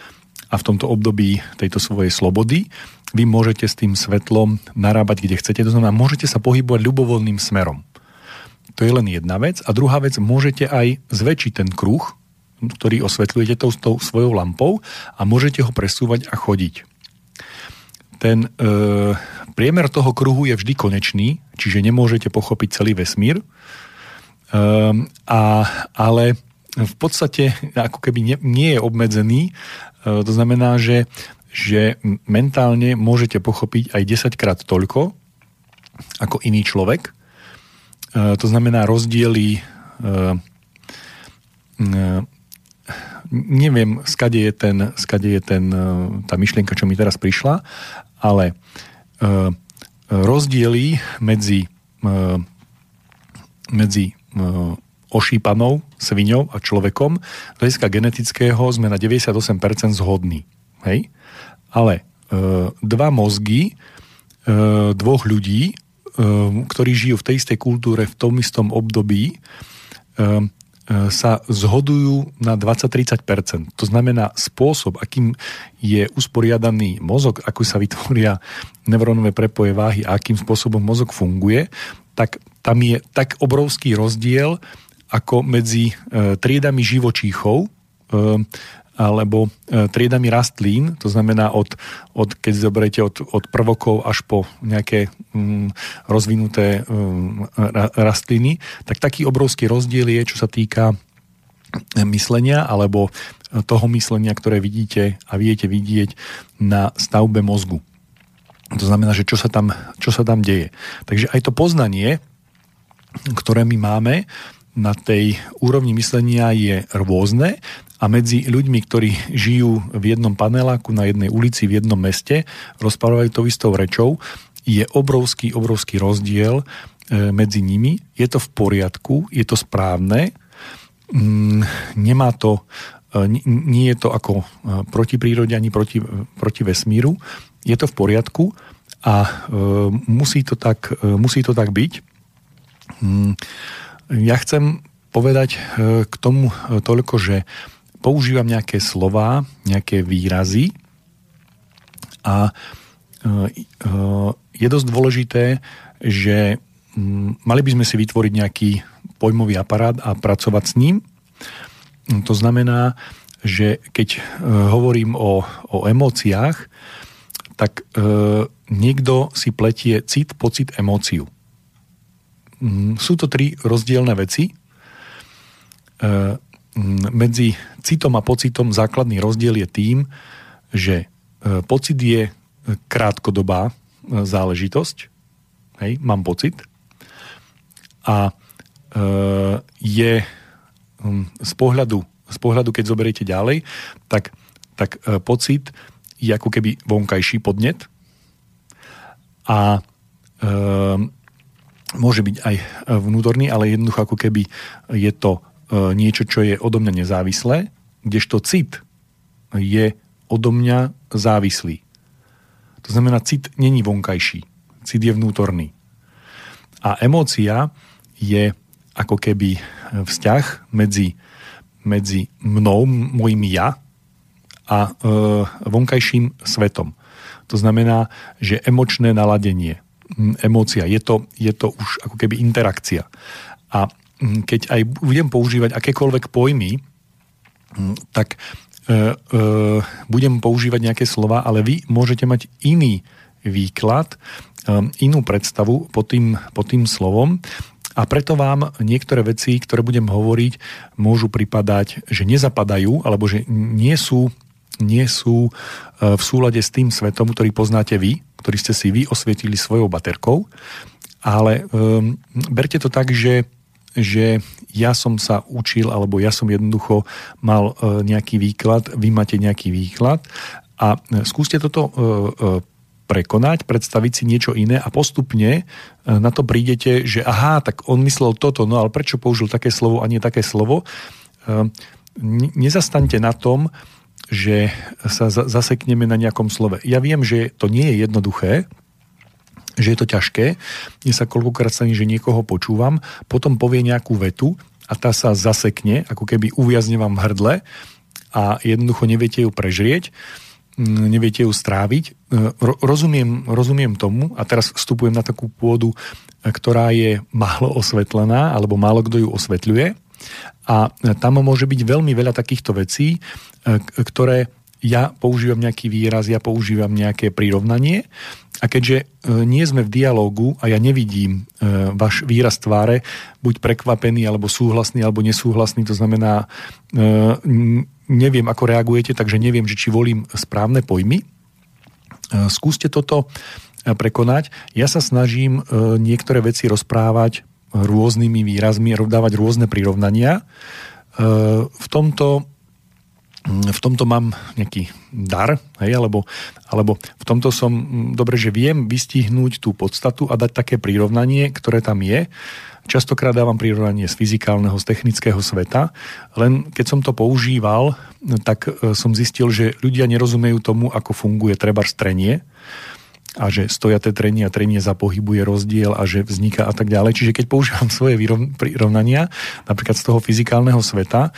a v tomto období tejto svojej slobody vy môžete s tým svetlom narábať, kde chcete. To znamená, môžete sa pohybovať ľubovoľným smerom. To je len jedna vec. A druhá vec, môžete aj zväčšiť ten kruh, ktorý osvetľujete tou, tou svojou lampou a môžete ho presúvať a chodiť. Ten e, priemer toho kruhu je vždy konečný, čiže nemôžete pochopiť celý vesmír, e, a, ale v podstate ako keby nie, nie je obmedzený. E, to znamená, že, že mentálne môžete pochopiť aj 10 krát toľko ako iný človek. E, to znamená rozdiely e, neviem, skade je, ten, skade je ten, tá myšlienka, čo mi teraz prišla, ale rozdiely medzi, medzi ošípanou sviňou a človekom z hľadiska genetického sme na 98% zhodní. Hej? Ale dva mozgy dvoch ľudí, ktorí žijú v tej istej kultúre v tom istom období, E, sa zhodujú na 20-30%. To znamená spôsob, akým je usporiadaný mozog, ako sa vytvoria neurónové prepoje váhy a akým spôsobom mozog funguje, tak tam je tak obrovský rozdiel ako medzi e, triedami živočíchov, e, alebo e, triedami rastlín, to znamená od, od keď zoberiete od, od prvokov až po nejaké mm, rozvinuté mm, rastliny, tak taký obrovský rozdiel je, čo sa týka myslenia alebo toho myslenia, ktoré vidíte a viete vidieť na stavbe mozgu. To znamená, že čo sa tam, čo sa tam deje. Takže aj to poznanie, ktoré my máme na tej úrovni myslenia je rôzne a medzi ľuďmi, ktorí žijú v jednom paneláku na jednej ulici v jednom meste, rozprávajú to istou rečou, je obrovský, obrovský rozdiel e, medzi nimi. Je to v poriadku, je to správne, mm, nemá to, nie je to ako e, proti prírode ani proti, proti vesmíru, je to v poriadku a musí to tak, musí to tak byť. Mm, ja chcem povedať k tomu toľko, že používam nejaké slova, nejaké výrazy a je dosť dôležité, že mm, mali by sme si vytvoriť nejaký pojmový aparát a pracovať s ním. To znamená, že keď e, hovorím o, o emóciách, tak niekto si pletie cit, pocit, emóciu. Mm, sú to tri rozdielne veci. Medzi citom a pocitom základný rozdiel je tým, že e, pocit je krátkodobá e, záležitosť, hej, mám pocit, a e, je z pohľadu, z pohľadu, keď zoberiete ďalej, tak, tak pocit je ako keby vonkajší podnet a e, môže byť aj vnútorný, ale jednoducho ako keby je to E, niečo, čo je odo mňa nezávislé, kdežto cit je odo mňa závislý. To znamená, cit není vonkajší, cit je vnútorný. A emócia je ako keby vzťah medzi, medzi mnou, môjim ja a e, vonkajším svetom. To znamená, že emočné naladenie, emócia, je to, je to už ako keby interakcia. A keď aj budem používať akékoľvek pojmy, tak e, e, budem používať nejaké slova, ale vy môžete mať iný výklad, e, inú predstavu pod tým, pod tým slovom a preto vám niektoré veci, ktoré budem hovoriť, môžu pripadať, že nezapadajú, alebo že nie sú, nie sú e, v súlade s tým svetom, ktorý poznáte vy, ktorý ste si vy osvietili svojou baterkou. Ale um, berte to tak, že že ja som sa učil, alebo ja som jednoducho mal uh, nejaký výklad, vy máte nejaký výklad a skúste toto prekonať, predstaviť si niečo iné a postupne e, na to prídete, že aha, tak on myslel toto, no ale prečo použil také slovo a nie také slovo? E, nezastaňte na tom, že sa zasekneme na nejakom slove. Ja viem, že to nie je jednoduché, že je to ťažké. Mne sa koľkokrát stane, že niekoho počúvam, potom povie nejakú vetu a tá sa zasekne, ako keby uviazne vám v hrdle a jednoducho neviete ju prežrieť neviete ju stráviť. E, rozumiem, rozumiem tomu a teraz vstupujem na takú pôdu, e, ktorá je málo osvetlená alebo málo kto ju osvetľuje a e, tam môže byť veľmi veľa takýchto vecí, ktoré ja používam nejaký výraz, ja používam nejaké prirovnanie a keďže nie sme v dialógu a ja nevidím váš výraz tváre, buď prekvapený, alebo súhlasný, alebo nesúhlasný, to znamená neviem, ako reagujete, takže neviem, že či volím správne pojmy. E, skúste toto e, prekonať. Ja sa snažím e, niektoré veci rozprávať rôznymi výrazmi, dávať rôzne prirovnania. V tomto v tomto mám nejaký dar, hej, alebo, alebo v tomto som, dobre, že viem vystihnúť tú podstatu a dať také prirovnanie, ktoré tam je. Častokrát dávam prirovnanie z fyzikálneho, z technického sveta, len keď som to používal, tak e, som zistil, že ľudia nerozumejú tomu, ako funguje treba strenie a že stojaté trenie a trenie za pohybu je rozdiel a že vzniká a tak ďalej. Čiže keď používam svoje prirovnania, napríklad z toho fyzikálneho sveta,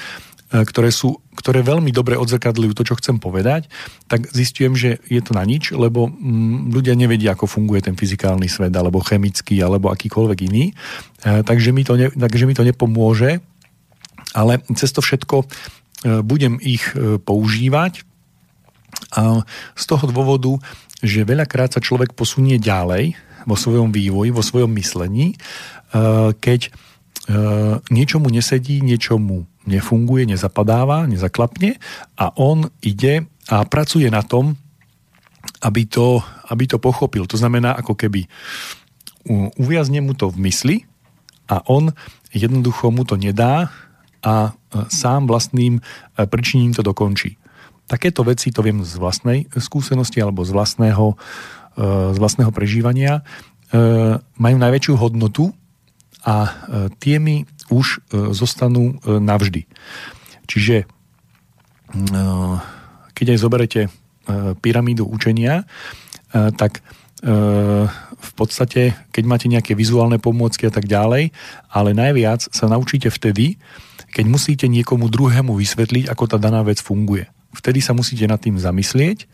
ktoré, sú, ktoré veľmi dobre odzrkadľujú to, čo chcem povedať, tak zistujem, že je to na nič, lebo mm, ľudia nevedia, ako funguje ten fyzikálny svet, alebo chemický, alebo akýkoľvek iný. E, takže mi to, ne, takže mi to nepomôže, ale cez to všetko e, budem ich používať a z toho dôvodu, že veľakrát sa človek posunie ďalej vo svojom vývoji, vo svojom myslení, keď niečomu nesedí, niečomu nefunguje, nezapadáva, nezaklapne a on ide a pracuje na tom, aby to, aby to pochopil. To znamená, ako keby uviazne mu to v mysli a on jednoducho mu to nedá a sám vlastným e, pričiním to dokončí. Takéto veci, to viem z vlastnej skúsenosti alebo z vlastného, e, z vlastného prežívania, e, majú najväčšiu hodnotu a tie mi už e, zostanú e, navždy. Čiže e, keď aj zoberete pyramídu učenia, tak v podstate, keď máte nejaké vizuálne pomôcky a tak ďalej, ale najviac sa naučíte vtedy, keď musíte niekomu druhému vysvetliť, ako tá daná vec funguje. Vtedy sa musíte nad tým zamyslieť,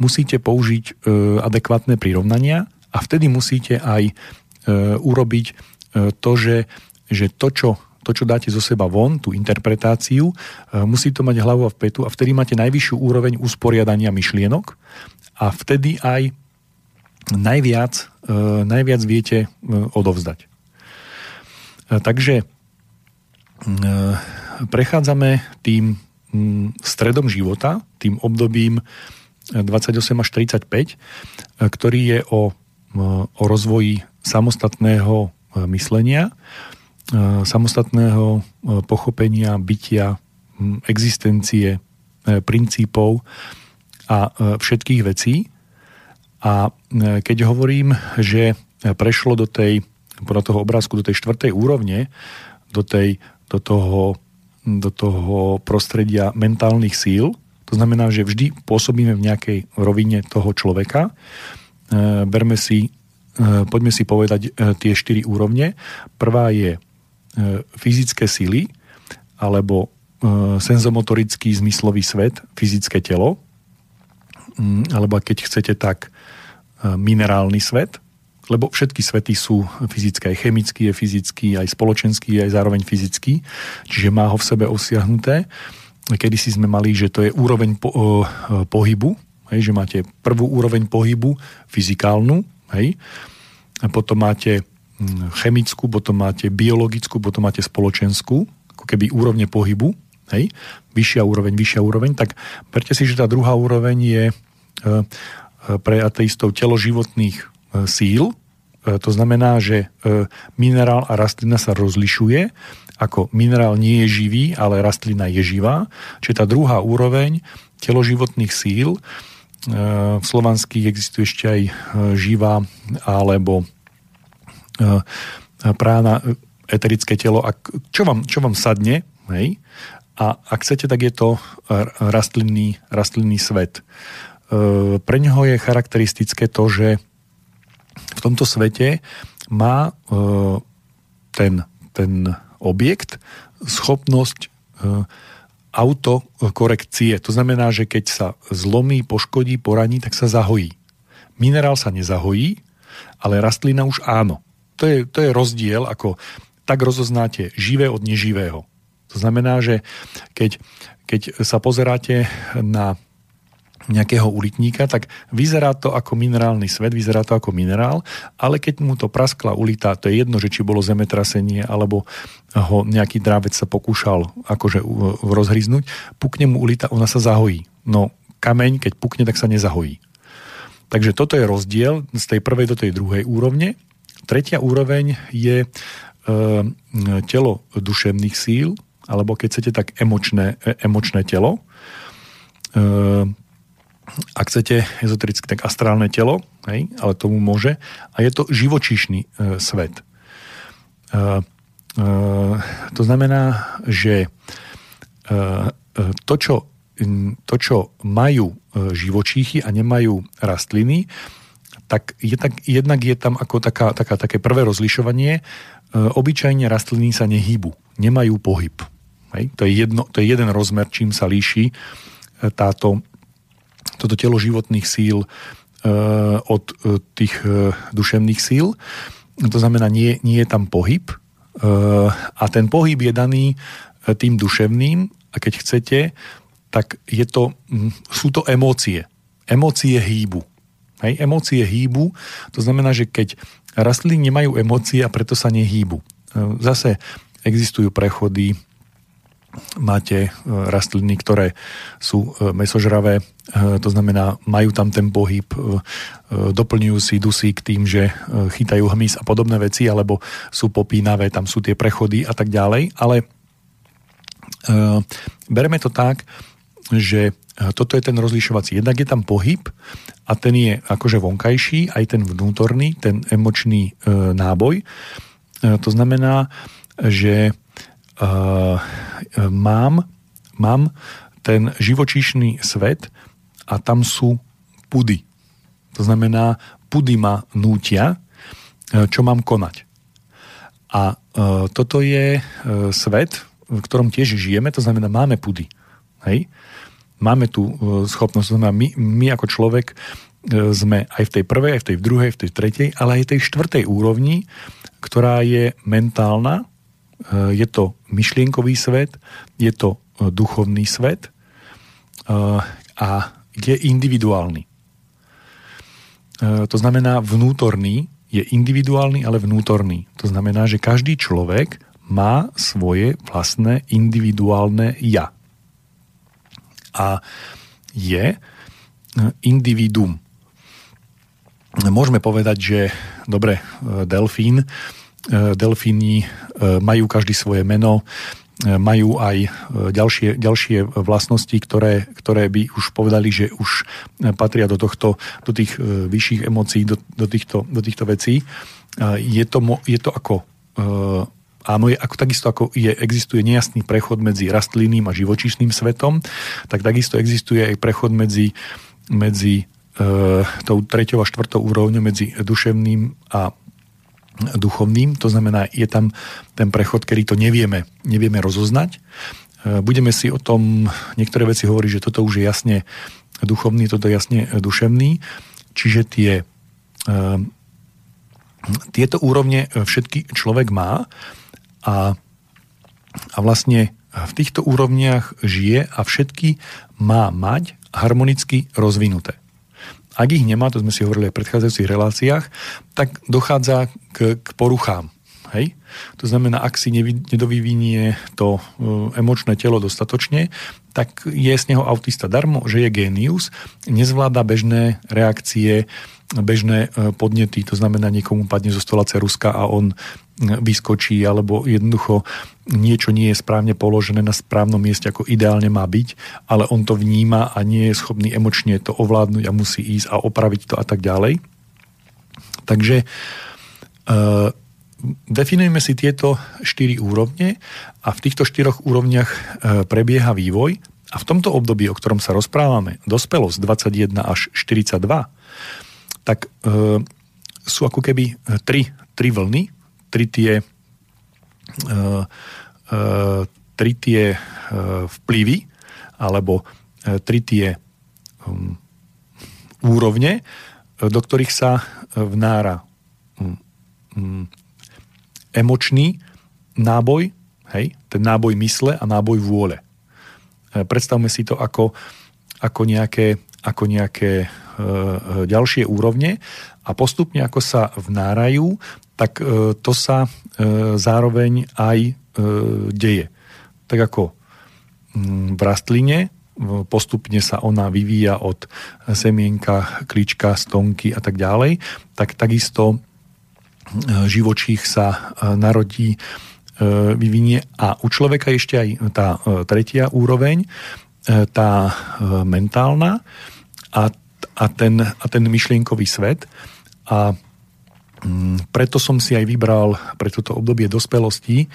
musíte použiť adekvátne prirovnania a vtedy musíte aj urobiť to, že že to, čo to, čo dáte zo seba von, tú interpretáciu, e, musí to mať hlavu a v petu a vtedy máte najvyššiu úroveň usporiadania myšlienok a vtedy aj najviac, e, najviac viete e, odovzdať. Takže prechádzame tým stredom života, tým obdobím 28 až 35, ktorý je o, o rozvoji samostatného myslenia E, samostatného e, pochopenia bytia, existencie, e, princípov a všetkých vecí. A keď hovorím, že prešlo do tej, podľa toho obrázku, do tej štvrtej úrovne, do, tej, do, toho, do toho prostredia mentálnych síl, to znamená, že vždy pôsobíme v nejakej rovine toho človeka. Berme si, poďme si povedať tie štyri úrovne. Prvá je E, fyzické sily alebo senzomotorický zmyslový svet, fyzické telo, mm, alebo keď chcete tak minerálny svet, lebo všetky svety sú fyzické, aj chemický je fyzický, aj spoločenský, aj zároveň fyzický, čiže má ho v sebe osiahnuté. kedy si sme mali, že to je úroveň po, pohybu, hej, že máte prvú úroveň pohybu fyzikálnu, hej, potom máte hm, chemickú, potom máte biologickú, potom máte spoločenskú, ako keby úrovne pohybu, hej, vyššia úroveň, vyššia úroveň, tak berte si, že tá druhá úroveň je e, e, pre ateistov telo životných e, síl, to znamená, že minerál a rastlina sa rozlišuje, ako minerál nie je živý, ale rastlina je živá. Čiže tá druhá úroveň telo životných síl, v slovanských existuje ešte aj živá alebo prána eterické telo. A čo vám, čo vám sadne, hej, a ak chcete, tak je to rastlinný, rastlinný svet. Pre neho je charakteristické to, že v tomto svete má ten, ten objekt schopnosť autokorekcie. To znamená, že keď sa zlomí, poškodí, poraní, tak sa zahojí. Minerál sa nezahojí, ale rastlina už áno. To je, to je rozdiel, ako tak rozoznáte živé od neživého. To znamená, že keď, keď sa pozeráte na nejakého ulitníka, tak vyzerá to ako minerálny svet, vyzerá to ako minerál, ale keď mu to praskla ulita, to je jedno, že či bolo zemetrasenie, alebo ho nejaký drávec sa pokúšal akože rozhryznúť, pukne mu ulita, ona sa zahojí. No kameň, keď pukne, tak sa nezahojí. Takže toto je rozdiel z tej prvej do tej druhej úrovne. Tretia úroveň je e, telo duševných síl, alebo keď chcete, tak emočné, e, emočné telo. E, ak chcete ezotericky, tak astrálne telo, hej, ale tomu môže. A je to živočíšny e, svet. E, e, to znamená, že e, e to, čo, to, čo majú e, živočíchy a nemajú rastliny, tak, je tak jednak je tam ako taká, taká, také prvé rozlišovanie. E, obyčajne rastliny sa nehýbu, nemajú pohyb. Hej? To, je jedno, to je jeden rozmer, čím sa líši e, táto, toto telo životných síl e, od e, tých e, duševných síl. To znamená, nie, nie je tam pohyb a ten pohyb je daný tým duševným a keď chcete, tak je to, sú to emócie. Emócie hýbu. Hej? Emócie hýbu, to znamená, že keď rastliny nemajú emócie a preto sa nehýbu. Zase existujú prechody máte e, rastliny, ktoré sú e, mesožravé, e, to znamená, majú tam ten pohyb, doplňujú si dusík tým, že chytajú hmyz a podobné veci, alebo sú popínavé, tam sú tie prechody a tak ďalej, ale bereme to tak, že toto je ten rozlišovací. Jednak je tam pohyb a ten je akože vonkajší, aj ten vnútorný, ten emočný náboj. To znamená, že mám, mám ten živočíšny svet a tam sú pudy. To znamená, pudy ma nútia, uh, čo mám konať. A uh, toto je uh, svet, v ktorom tiež žijeme, to znamená, máme pudy. Hej? Máme tu uh, schopnosť, to znamená, my, my ako človek uh, sme aj v tej prvej, aj v tej druhej, v tej tretej, ale aj tej štvrtej úrovni, ktorá je mentálna, Eh, je to myšlienkový svet, je to eh, duchovný svet eh, a je individuálny. To znamená vnútorný, je individuálny, ale vnútorný. To znamená, že každý človek má svoje vlastné individuálne ja. A je individuum. Môžeme povedať, že dobre, delfín delfíni e, majú každý svoje meno, e, majú aj ďalšie, ďalšie vlastnosti, ktoré, ktoré by už povedali, že už patria do, tohto, do tých vyšších emócií, do, do, týchto, do týchto vecí. Je to, je to ako áno, je, ako, takisto ako je, existuje nejasný prechod medzi rastlinným a živočíšnym svetom, tak takisto existuje aj prechod medzi, medzi e, tou treťou a štvrtou úrovňou medzi duševným a duchovným, to znamená, je tam ten prechod, kedy to nevieme, nevieme rozoznať. E, budeme si o tom niektoré veci hovoriť, že toto už je jasne duchovný, toto je jasne duševný, čiže tie e, tieto úrovne všetky človek má a, a vlastne v týchto úrovniach žije a všetky má mať harmonicky rozvinuté. Ak ich nemá, to sme si hovorili aj v predchádzajúcich reláciách, tak dochádza k, k poruchám. Hej? To znamená, ak si nedovyvinie to e, emočné telo dostatočne, tak je z neho autista darmo, že je génius, nezvláda bežné reakcie, bežné e, podnety, to znamená, niekomu padne zo stola ceruska a on vyskočí, alebo jednoducho niečo nie je správne položené na správnom mieste, ako ideálne má byť, ale on to vníma a nie je schopný emočne to ovládnuť a musí ísť a opraviť to a tak ďalej. Takže uh, definujeme si tieto štyri úrovne a v týchto štyroch úrovniach uh, prebieha vývoj a v tomto období, o ktorom sa rozprávame, dospelosť 21 až 42, tak uh, sú ako keby tri, tri vlny, tri tie, uh, tri tie uh, vplyvy alebo uh, tri tie um, úrovne, do ktorých sa vnára um, um, emočný náboj, hej, ten náboj mysle a náboj vôle. Predstavme si to ako, ako nejaké, ako nejaké e, ďalšie úrovne a postupne ako sa vnárajú, tak e, to sa e, zároveň aj e, deje. Tak ako mm, v rastline postupne sa ona vyvíja od semienka, klička, stonky a tak ďalej, tak takisto živočích sa narodí, vyvinie a u človeka ešte aj tá tretia úroveň, tá mentálna a, a, ten, a ten myšlienkový svet. A Mm, preto som si aj vybral pre toto obdobie dospelosti e,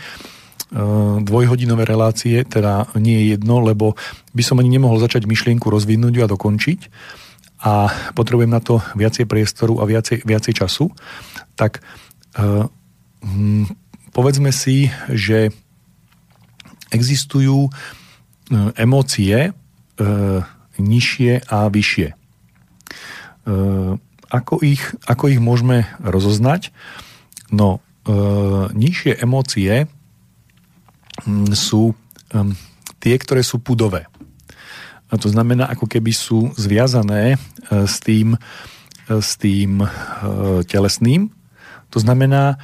dvojhodinové relácie, teda nie je jedno, lebo by som ani nemohol začať myšlienku rozvinúť a dokončiť. A potrebujem na to viacej priestoru a viacej, viacej času, tak hm, povedzme si, že existujú e, emócie nižšie a vyššie ako ich, ako ich môžeme rozoznať? No, e, nižšie emócie mm, sú e, tie, ktoré sú pudové. A to znamená, ako keby sú zviazané e, s tým, e, s tým e, telesným. To znamená,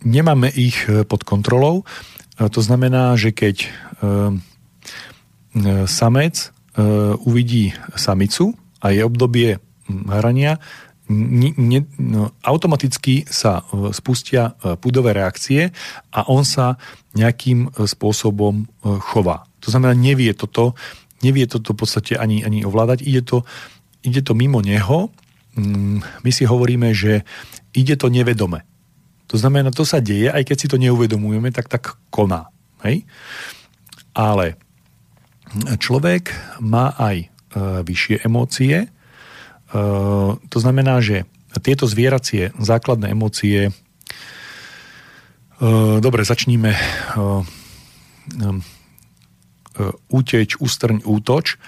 nemáme ich pod kontrolou. To znamená, že keď samec uvidí samicu, a je obdobie hrania, ne, no, automaticky sa e, spustia e, púdové reakcie a on sa nejakým e, spôsobom chová. To znamená, nevie toto, nevie toto v podstate ani, ani ovládať, ide to, ide to mimo neho. Mm, my si hovoríme, že ide to nevedome. To znamená, to sa deje, aj keď si to neuvedomujeme, tak tak koná. Hej? Ale človek má aj E, vyššie emócie. E, to znamená, že tieto zvieracie základné emócie e, dobre, začníme úteč, ústrň, útoč.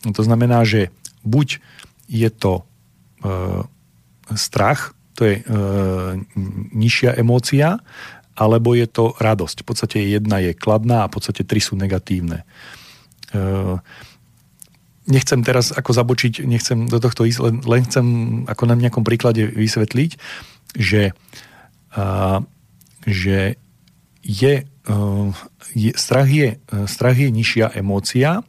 To znamená, že buď je to strach, to je nižšia emócia, alebo je to radosť. V podstate jedna je kladná a v podstate tri sú negatívne nechcem teraz ako zabočiť, nechcem do tohto ísť, len, len chcem ako na nejakom príklade vysvetliť, že, a, že je, uh, je, strach, je, strach je nižšia emócia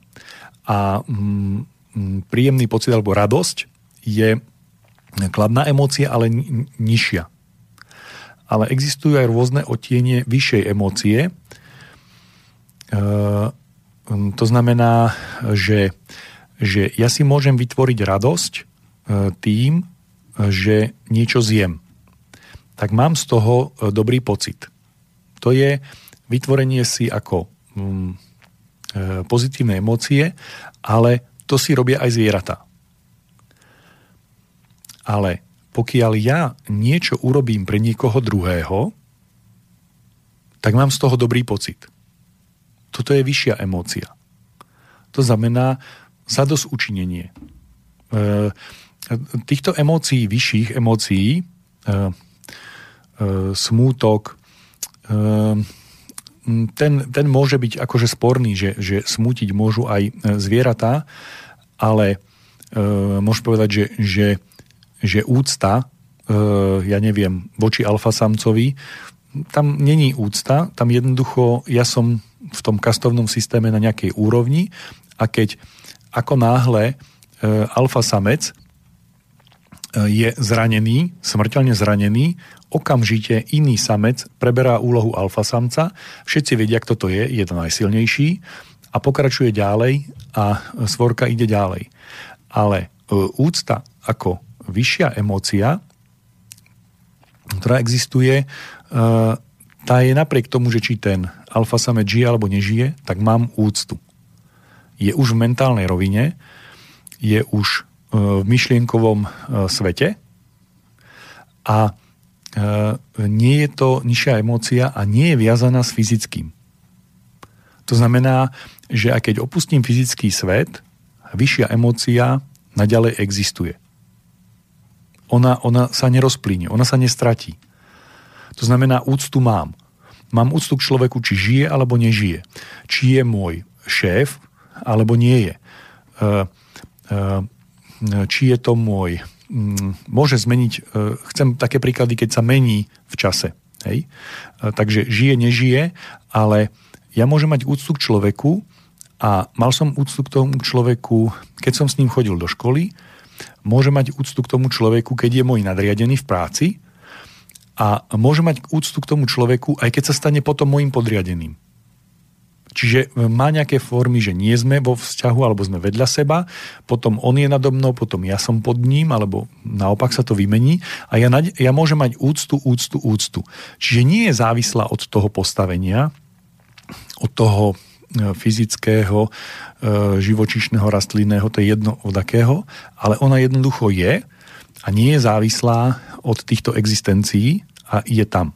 a mm, príjemný pocit alebo radosť je kladná emócia, ale nižšia. Ale existujú aj rôzne otienie vyššej emócie. Uh, to znamená, že že ja si môžem vytvoriť radosť e, tým, že niečo zjem. Tak mám z toho e, dobrý pocit. To je vytvorenie si ako e, pozitívne emócie, ale to si robia aj zvieratá. Ale pokiaľ ja niečo urobím pre niekoho druhého, tak mám z toho dobrý pocit. Toto je vyššia emócia. To znamená, učinenie. E, týchto emócií, vyšších emócií, e, e, smútok, ten, ten môže byť akože sporný, že, že smútiť môžu aj zvieratá, ale e, môžeš povedať, že, že, že úcta, e, ja neviem, voči alfasamcovi, tam není úcta, tam jednoducho ja som v tom kastovnom systéme na nejakej úrovni a keď ako náhle e, alfa samec e, je zranený, smrteľne zranený, okamžite iný samec preberá úlohu alfa samca, všetci vedia, kto to je, je to najsilnejší a pokračuje ďalej a svorka ide ďalej. Ale e, úcta ako vyššia emócia, ktorá existuje, tá je napriek tomu, že či ten alfa samec žije alebo nežije, tak mám úctu. Je už v mentálnej rovine, je už e, v myšlienkovom e, svete a e, nie je to nižšia emócia a nie je viazaná s fyzickým. To znamená, že aj keď opustím fyzický svet, vyššia emócia naďalej existuje. Ona, ona sa nerozplíne, ona sa nestratí. To znamená, úctu mám. Mám úctu k človeku, či žije alebo nežije. Či je môj šéf alebo nie je. E, e, či je to môj... Mm, môže zmeniť... E, chcem také príklady, keď sa mení v čase. Hej? Takže žije, nežije, ale ja môžem mať úctu k človeku a mal som úctu k tomu človeku, keď som s ním chodil do školy, môže mať úctu k tomu človeku, keď je môj nadriadený v práci, a môže mať úctu k tomu človeku, aj keď sa stane potom môjim podriadeným. Čiže e, má nejaké formy, že nie sme vo vzťahu alebo sme vedľa seba, potom on je nado mnou, potom ja som pod ním, alebo naopak sa to vymení a ja, ja môžem mať úctu, úctu, úctu. Čiže nie je závislá od toho postavenia, od toho fyzického, e, živočišného, rastlinného, to je jedno od akého, ale ona jednoducho je a nie je závislá od týchto existencií, a je tam.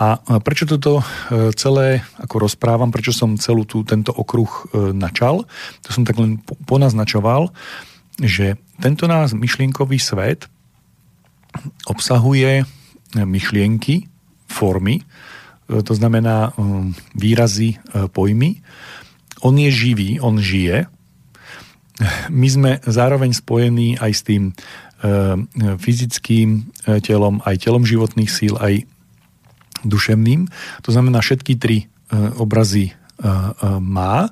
A prečo toto e, celé ako rozprávam, prečo som celú tú, tento okruh e, načal, to som tak len ponaznačoval, že tento nás myšlienkový svet obsahuje myšlienky, formy, e, to znamená výrazy, pojmy. On je živý, on žije. My sme zároveň spojení aj s tým fyzickým telom, aj telom životných síl, aj duševným. To znamená, všetky tri obrazy má,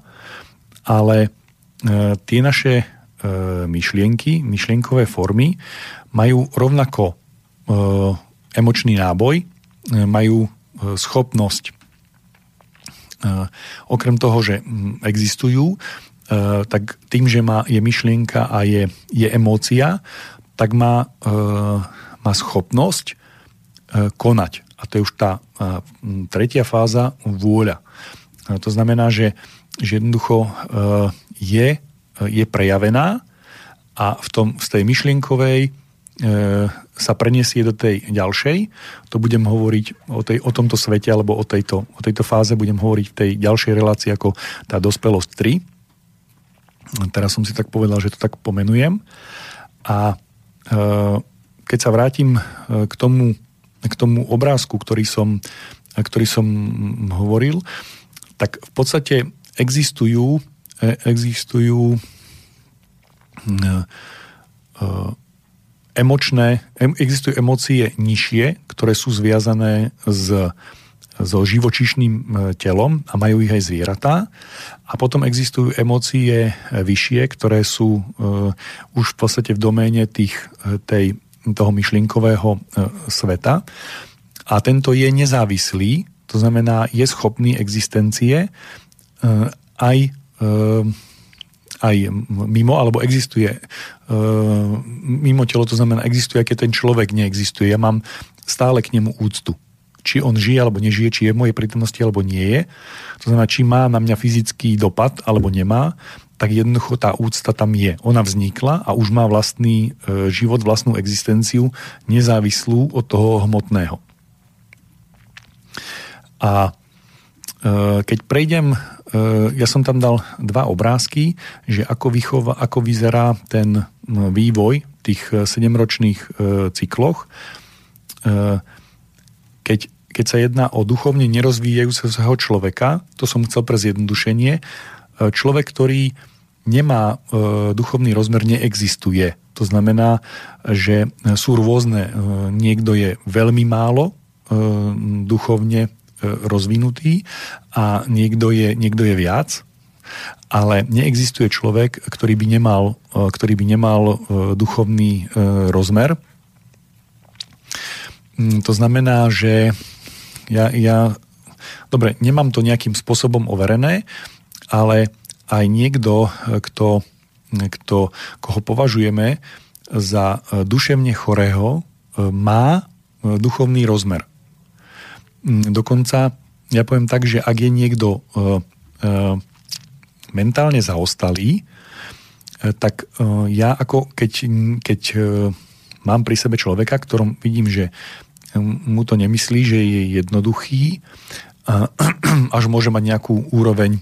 ale tie naše myšlienky, myšlienkové formy majú rovnako emočný náboj, majú schopnosť okrem toho, že hm, existujú, tak tým, že má, je myšlienka a je, je emócia, tak má, e, má schopnosť e, konať. A to je už tá e, tretia fáza vôľa. To znamená, že, že jednoducho je, je prejavená a v, tom, z tej myšlienkovej sa preniesie do tej ďalšej. To budem hovoriť o, tej, o tomto svete alebo o tejto, o tejto fáze budem hovoriť v tej ďalšej relácii ako tá dospelosť 3. Teraz som si tak povedal, že to tak pomenujem. A Eh, keď sa vrátim eh, k tomu, k tomu obrázku, ktorý som, ktorý som hovoril, tak v podstate existujú, existujú emočné, existujú emócie nižšie, ktoré sú zviazané s so živočišným e, telom a majú ich aj zvieratá. A potom existujú emócie e, vyššie, ktoré sú uh, už v podstate v doméne tých, tej, toho myšlienkového sveta. A tento je nezávislý, to znamená, je schopný existencie aj aj mimo, alebo existuje mimo telo, to znamená, existuje, keď ten človek neexistuje. Ja mám stále k nemu úctu či on žije alebo nežije, či je v mojej prítomnosti alebo nie je. To znamená, či má na mňa fyzický dopad alebo nemá, tak jednoducho tá úcta tam je. Ona vznikla a už má vlastný e, život, vlastnú existenciu, nezávislú od toho hmotného. A e, keď prejdem, e, ja som tam dal dva obrázky, že ako, vychova, ako vyzerá ten vývoj v tých sedemročných cykloch, keď keď sa jedná o duchovne nerozvíjajúceho človeka, to som chcel pre zjednodušenie, človek, ktorý nemá duchovný rozmer, neexistuje. To znamená, že sú rôzne. Niekto je veľmi málo duchovne rozvinutý a niekto je, niekto je viac ale neexistuje človek, ktorý by nemal, e, ktorý by nemal e, duchovný e, rozmer. Mm, to znamená, že ja, ja dobre, nemám to nejakým spôsobom overené, ale aj niekto, kto, kto, koho považujeme za duševne chorého, má duchovný rozmer. Mm, dokonca, ja poviem tak, že ak je niekto mentálne zaostalí, e, tak e, ja ako keď, keď e, mám pri sebe človeka, ktorom vidím, že mu to nemyslí, že je jednoduchý, až môže mať nejakú úroveň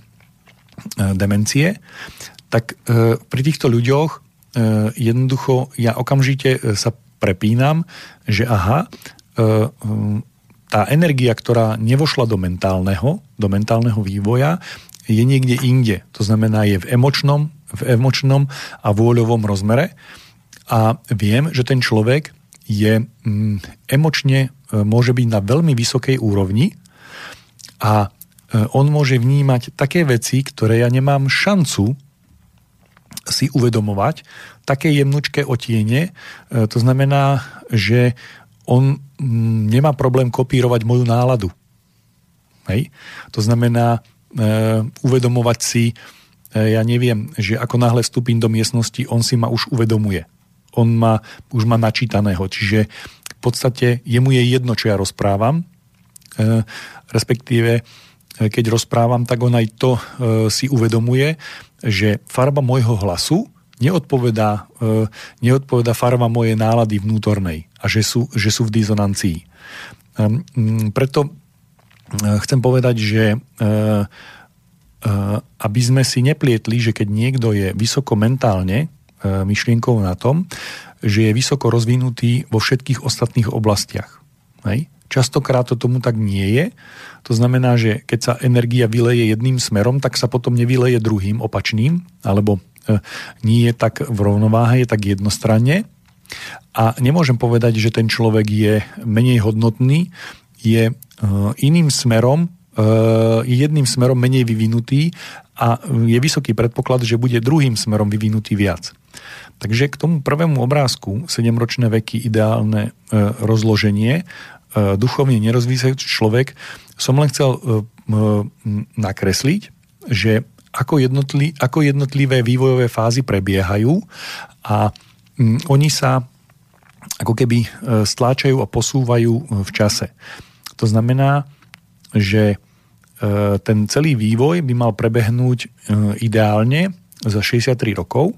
demencie, tak pri týchto ľuďoch jednoducho ja okamžite sa prepínam, že aha, tá energia, ktorá nevošla do mentálneho, do mentálneho vývoja, je niekde inde. To znamená, je v emočnom, v emočnom a vôľovom rozmere a viem, že ten človek je mm, emočne, e, môže byť na veľmi vysokej úrovni a e, on môže vnímať také veci, ktoré ja nemám šancu si uvedomovať, také jemnučké otiene. E, to znamená, že on mm, nemá problém kopírovať moju náladu. Hej? To znamená, Eh, uvedomovať si, eh, ja neviem, že ako náhle vstúpim do miestnosti, on si ma už uvedomuje. On ma, už má načítaného, čiže v podstate jemu je jedno, čo ja rozprávam, eh, respektíve keď rozprávam, tak on aj to si uvedomuje, že farba môjho hlasu neodpovedá, neodpovedá farba mojej nálady vnútornej a že sú, že sú v dizonancii. Ehm, preto Eh, chcem povedať, že eh, eh, aby sme si neplietli, že keď niekto je vysoko mentálne myšlienkou na tom, že je vysoko rozvinutý vo všetkých ostatných oblastiach. Hej? Častokrát to tomu tak nie je. To znamená, že keď sa energia vyleje jedným smerom, tak sa potom nevyleje druhým, opačným, alebo nie je tak v rovnováhe, je tak jednostranne. A nemôžem povedať, že ten človek je menej hodnotný, je Eh, iným smerom, eh, jedným smerom menej vyvinutý a je vysoký predpoklad, že bude druhým smerom vyvinutý viac. Takže k tomu prvému obrázku 7-ročné veky, ideálne rozloženie, duchovne nerozvíjajúci človek, som len chcel nakresliť, že ako, jednotli, ako jednotlivé vývojové fázy prebiehajú a mm, oni sa ako keby stláčajú a posúvajú v čase. To znamená, že e, ten celý vývoj by mal prebehnúť e, ideálne za 63 rokov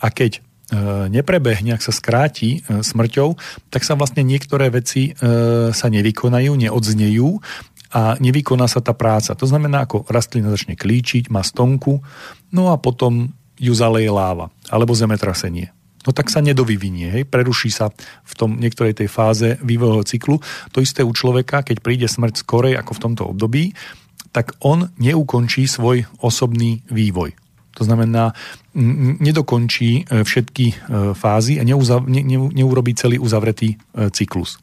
a keď e, neprebehne, ak sa skráti smrťou, tak sa vlastne niektoré veci sa nevykonajú, neodznejú a nevykoná sa tá práca. To znamená, ako rastlina začne klíčiť, má stonku, no a potom ju zaleje láva alebo zemetrasenie no tak sa nedovyvinie, hej, preruší sa v tom niektorej tej fáze vývojového cyklu. To isté u človeka, keď príde smrť skorej ako v tomto období, tak on neukončí svoj osobný vývoj. To znamená, nedokončí e, všetky e, fázy a neuzav, ne, ne, neurobí celý uzavretý e, cyklus.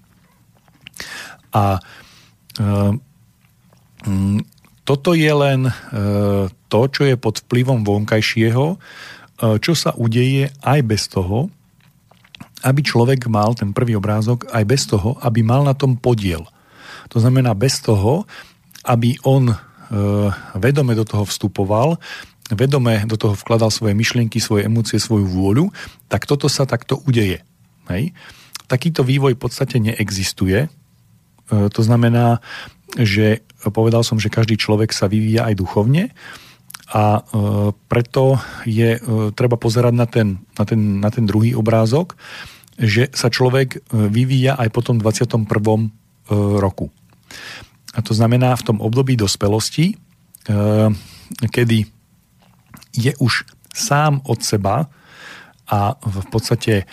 A toto je len to, čo je pod vplyvom vonkajšieho, E, čo sa udeje aj bez toho, aby človek mal ten prvý obrázok aj bez toho, aby mal na tom podiel. To znamená bez toho, aby on e, vedome do toho vstupoval, vedome do toho vkladal svoje myšlienky, svoje emócie, svoju vôľu, tak toto sa takto udeje. Hej? Takýto vývoj v podstate neexistuje. E, to znamená, že povedal som, že každý človek sa vyvíja aj duchovne, a e, preto je e, treba pozerať na ten, na, ten, na ten druhý obrázok, že sa človek e, vyvíja aj po tom 21. roku. A to znamená v tom období dospelosti, kedy je už sám od seba a v podstate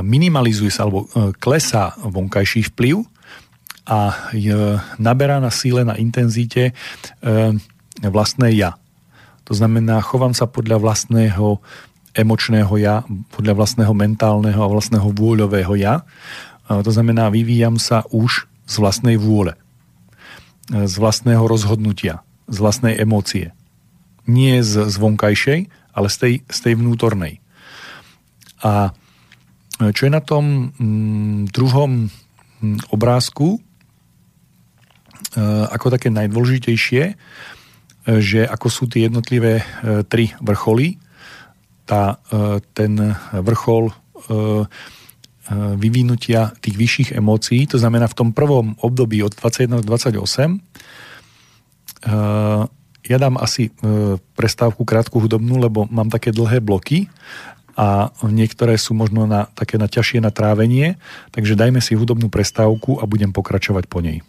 minimalizuje sa alebo klesá vonkajší vplyv a naberá na síle, na intenzite vlastné ja. To znamená, chovám sa podľa vlastného emočného ja, podľa vlastného mentálneho a vlastného vôľového ja. To znamená, vyvíjam sa už z vlastnej vôle, z vlastného rozhodnutia, z vlastnej emócie. Nie z, z vonkajšej, ale z tej, z tej vnútornej. A čo je na tom mm, druhom mm, obrázku, e, ako také najdôležitejšie, e, že ako sú tie jednotlivé e, tri vrcholy, tá, ten vrchol vyvinutia tých vyšších emócií, to znamená v tom prvom období od 21 do 28, ja dám asi prestávku krátku hudobnú, lebo mám také dlhé bloky a niektoré sú možno na, také na ťažšie na trávenie, takže dajme si hudobnú prestávku a budem pokračovať po nej.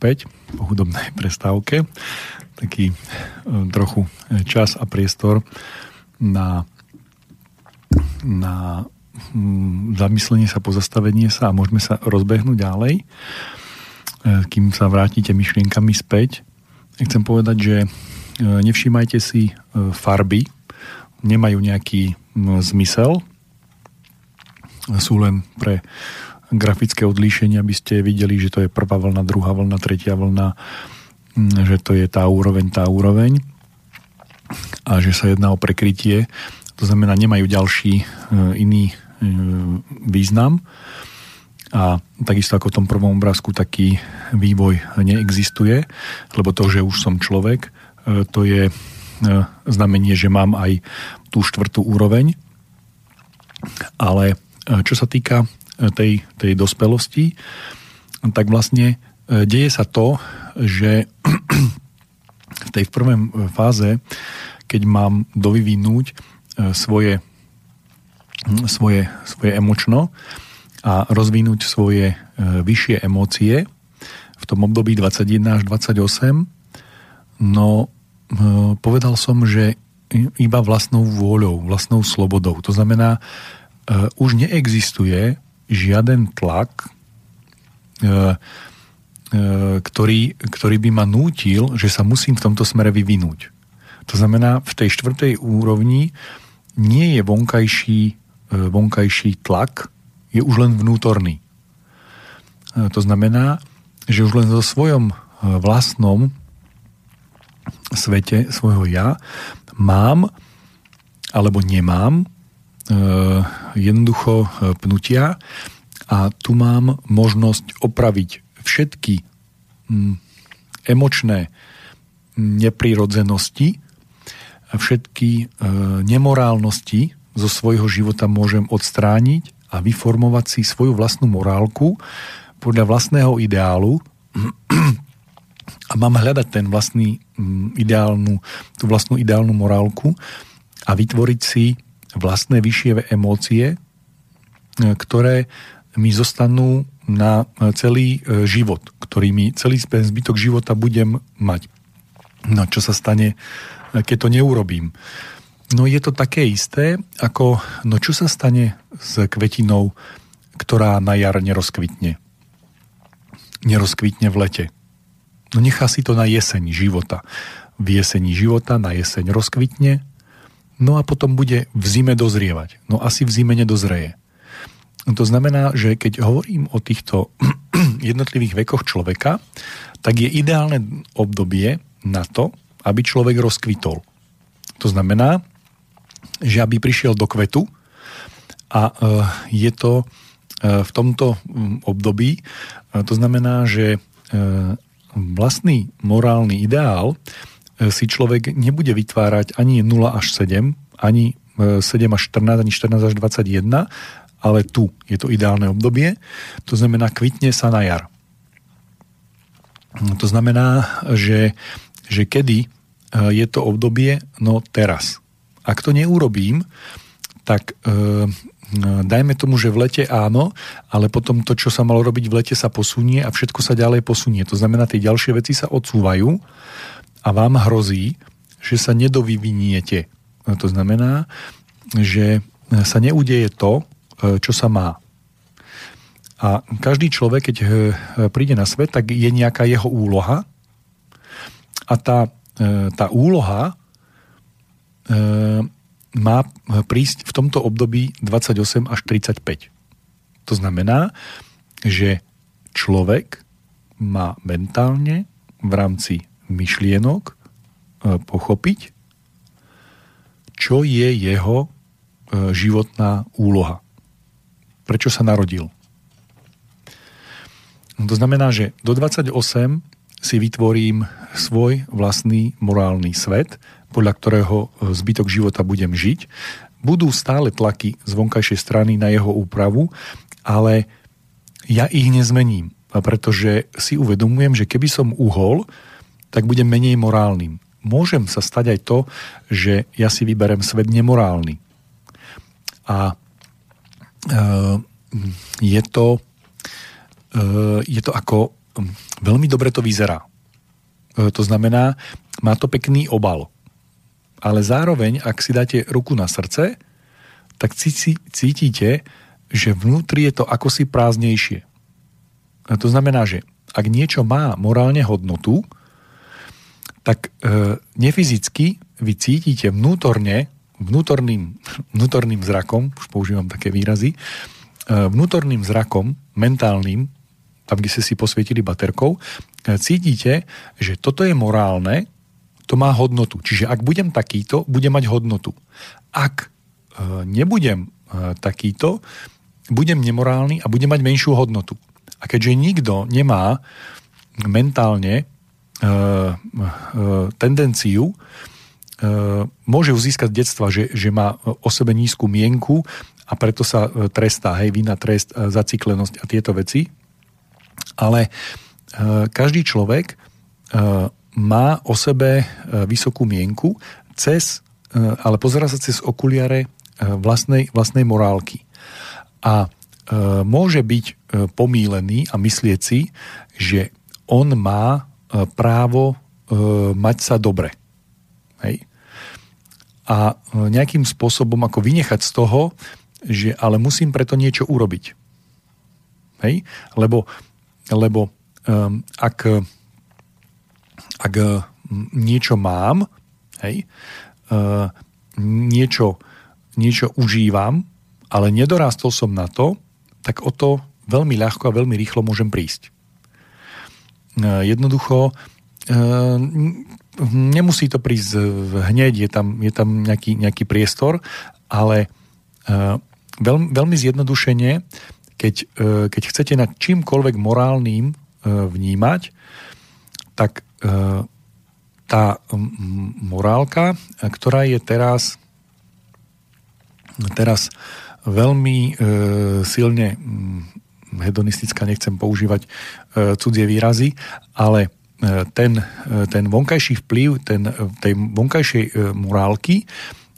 Späť po hudobnej prestávke. Taký e, trochu čas a priestor na, na mm, zamyslenie sa, pozastavenie sa a môžeme sa rozbehnúť ďalej, e, kým sa vrátite myšlienkami späť. Chcem povedať, že e, nevšímajte si farby, nemajú nejaký zmysel, sú len pre grafické odlíšenie, aby ste videli, že to je prvá vlna, druhá vlna, tretia vlna, mm, že to je tá úroveň, tá úroveň a že sa jedná o prekrytie. To znamená, nemajú ďalší e, iný e, význam a takisto ako v tom prvom obrázku taký vývoj neexistuje, lebo to, že už som človek, e, to je znamenie, že mám aj tú štvrtú úroveň, ale čo sa týka tej, tej dospelosti, tak vlastne e, deje sa to, že v tej prvej fáze, keď mám dovyvinúť e, svoje, svoje, svoje emočno a rozvinúť svoje e, vyššie emócie v tom období 21 až 28, no povedal som, že iba vlastnou vôľou, vlastnou slobodou. To znamená, už neexistuje žiaden tlak, e, e, ktorý, ktorý by ma nútil, že sa musím v tomto smere vyvinúť. To znamená, v tej štvrtej úrovni nie je vonkajší, e, vonkajší tlak, je už len vnútorný. To znamená, že už len so svojom vlastnom svete, svojho ja, mám alebo nemám jednoducho eh, pnutia. A tu mám možnosť opraviť všetky mm, emočné neprirodzenosti a všetky eh, nemorálnosti zo svojho života môžem odstrániť a vyformovať si svoju vlastnú morálku podľa vlastného ideálu. A mám hľadať ten vlastný mm, ideálnu, tú vlastnú ideálnu morálku a vytvoriť si vlastné vyššie emócie, e, ktoré mi zostanú na e, celý e, život, ktorý mi celý zbytok života budem mať. No čo sa stane, keď to neurobím? No je to také isté, ako no čo sa stane s kvetinou, ktorá na jar nerozkvitne? Nerozkvitne v lete. No nechá si to na jeseň života. V jeseni života na jeseň rozkvitne, no a potom bude v zime dozrievať. No asi v zime nedozreje. To znamená, že keď hovorím o týchto jednotlivých vekoch človeka, tak je ideálne obdobie na to, aby človek rozkvitol. To znamená, že aby prišiel do kvetu a e, je to e, v tomto období, e, to znamená, že vlastný morálny ideál si človek nebude vytvárať ani 0 až 7, ani 7 e, až 14, ani 14 až 21, ale tu je to ideálne obdobie. To znamená, kvitne sa na jar. To znamená, že, že kedy e, je to obdobie? No teraz. Ak to neurobím, tak e, dajme tomu, že v lete áno, ale potom to, čo sa malo robiť v lete, sa posunie a všetko sa ďalej posunie. To znamená, tie ďalšie veci sa odsúvajú a vám hrozí, že sa nedovyviniete. To znamená, že sa neudeje to, čo sa má. A každý človek, keď eh, príde na svet, tak je nejaká jeho úloha a tá, tá úloha má prísť v tomto období 28 až 35. To znamená, že človek má mentálne v rámci myšlienok e, pochopiť, čo je jeho e, životná úloha. Prečo sa narodil. To znamená, že do 28 si vytvorím svoj vlastný morálny svet, podľa ktorého e, zbytok života budem žiť. Budú stále tlaky z vonkajšej strany na jeho úpravu, ale ja ich nezmením, pretože si uvedomujem, že keby som uhol, tak budem menej morálnym. Môžem sa stať aj to, že ja si vyberem svet nemorálny. A e, je to, e, je to ako veľmi dobre to vyzerá. To znamená, má to pekný obal. Ale zároveň, ak si dáte ruku na srdce, tak cítite, že vnútri je to ako si prázdnejšie. A to znamená, že ak niečo má morálne hodnotu, tak e, nefyzicky vy cítite vnútorne, vnútorným, vnútorným zrakom, už používam také výrazy, e, vnútorným zrakom, mentálnym, tam, kde ste si posvietili baterkou, e, cítite, že toto je morálne, to má hodnotu. Čiže ak budem takýto, budem mať hodnotu. Ak e, nebudem e, takýto, budem nemorálny a budem mať menšiu hodnotu. A keďže nikto nemá mentálne tendenciu, e, môže ju získať detstva, že, že má o sebe nízku mienku a preto sa trestá, hej, vina, trest, zaciklenosť a tieto veci. Ale každý človek má o sebe vysokú mienku cez, ale pozera sa cez okuliare vlastnej, vlastnej morálky. A môže byť pomílený a myslieť si, že on má právo e, mať sa dobre. Hej? A e, nejakým spôsobom ako vynechať z toho, že ale musím preto niečo urobiť. Hej? Lebo, lebo um, ak, ak niečo mám, hej, uh, niečo, niečo užívam, ale nedorastol som na to, tak o to veľmi ľahko a veľmi rýchlo môžem prísť. E, jednoducho e, nemusí to prísť hneď, je tam, je tam nejaký, nejaký priestor, ale e, veľmi, veľmi zjednodušene, keď, keď chcete nad čímkoľvek morálnym vnímať, tak tá morálka, ktorá je teraz, teraz veľmi silne hedonistická, nechcem používať e, cudzie výrazy, ale e, ten, e, ten vonkajší vplyv ten, tej vonkajšej morálky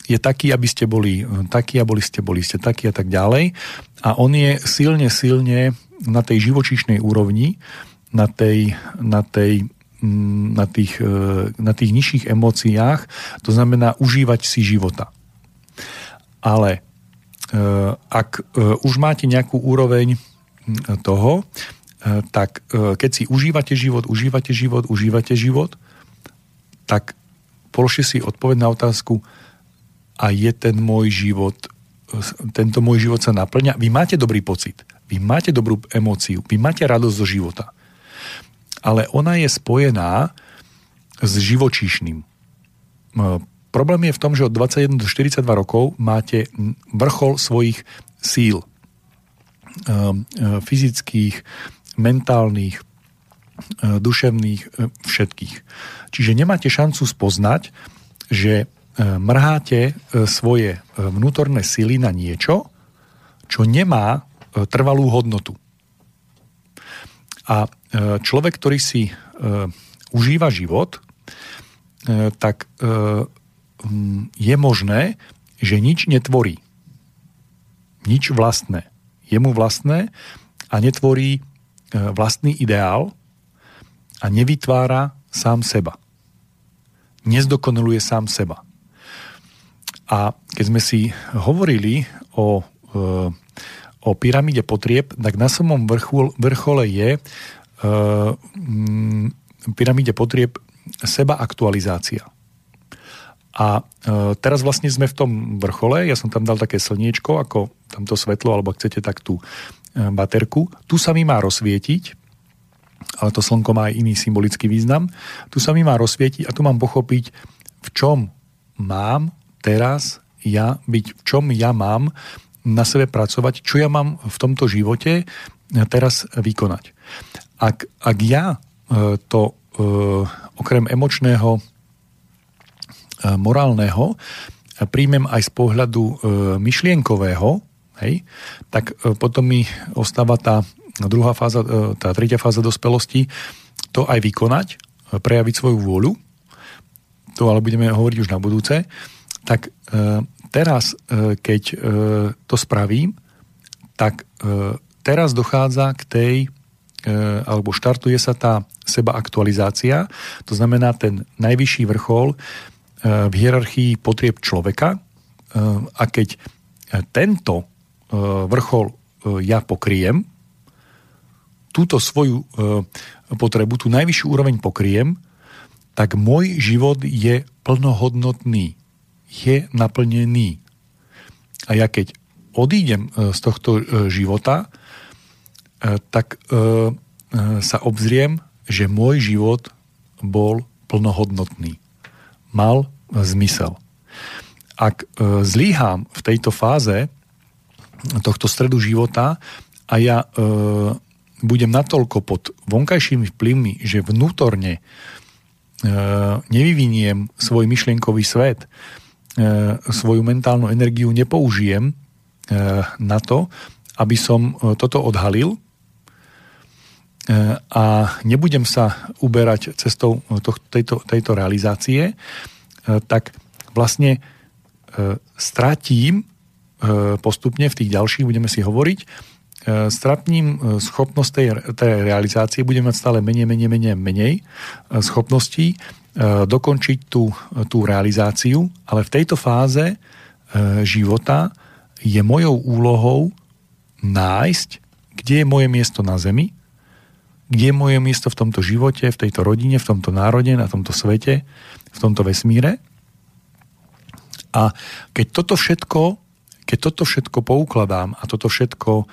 je taký, aby ste boli takí a boli ste, boli ste takí a tak ďalej. A on je silne, silne na tej živočíšnej úrovni, na, tej, na, tej, mm, na, tých, na tých nižších emóciách, to znamená užívať si života. Ale ak už máte nejakú úroveň toho, e, tak e, keď si užívate život, užívate život, užívate život, tak položte si odpoveď na otázku a je ten môj život, e, tento môj život sa naplňa. Vy máte dobrý pocit, vy máte dobrú emóciu, vy máte radosť zo života. Ale ona je spojená s živočíšnym. Problém je v tom, že od 21 do 42 rokov máte vrchol svojich síl. E, fyzických, mentálnych, e, duševných, e, všetkých. Čiže nemáte šancu spoznať, že mrháte svoje vnútorné sily na niečo, čo nemá trvalú hodnotu. A človek, ktorý si užíva život, tak je možné, že nič netvorí. Nič vlastné jemu vlastné a netvorí e, vlastný ideál a nevytvára sám seba. Nezdokonaluje sám seba. A keď sme si hovorili o, e, o pyramíde potrieb, tak na samom vrchu, vrchole je e, pyramíde potrieb seba aktualizácia. A e, teraz vlastne sme v tom vrchole, ja som tam dal také slniečko, ako tamto svetlo, alebo ak chcete tak tú e, baterku. Tu sa mi má rozsvietiť, ale to slnko má aj iný symbolický význam. Tu sa mi má rozsvietiť a tu mám pochopiť, v čom mám teraz ja byť, v čom ja mám na sebe pracovať, čo ja mám v tomto živote teraz vykonať. Ak, ak ja e, to okrem emočného E, morálneho príjmem aj z pohľadu e, myšlienkového, hej, tak e, potom mi ostáva tá druhá fáza, tá tretia fáza dospelosti, to aj vykonať, prejaviť svoju vôľu, to ale budeme hovoriť už na budúce, tak teraz, keď to spravím, tak teraz dochádza k tej alebo štartuje sa tá seba aktualizácia, to znamená ten najvyšší vrchol v hierarchii potrieb človeka a keď tento vrchol ja pokriem, túto svoju potrebu, tú najvyššiu úroveň pokriem, tak môj život je plnohodnotný, je naplnený. A ja keď odídem z tohto života, tak sa obzriem, že môj život bol plnohodnotný. Mal zmysel. Ak zlíham v tejto fáze tohto stredu života a ja budem natoľko pod vonkajšími vplyvmi, že vnútorne e, nevyviniem svoj myšlienkový svet, e, svoju mentálnu energiu nepoužijem e, na to, aby som e, toto odhalil e, a nebudem sa uberať cestou to, tejto, tejto realizácie, e, tak vlastne e, stratím e, postupne v tých ďalších, budeme si hovoriť, E, stratním e, schopnosť tej, tej realizácie, budeme mať stále menej, menej, menej, menej e, schopností dokončiť tú, tú realizáciu, ale v tejto fáze života je mojou úlohou nájsť, kde je moje miesto na Zemi, kde je moje miesto v tomto živote, v tejto rodine, v tomto národe, na tomto svete, v tomto vesmíre. A keď toto všetko, keď toto všetko poukladám a toto všetko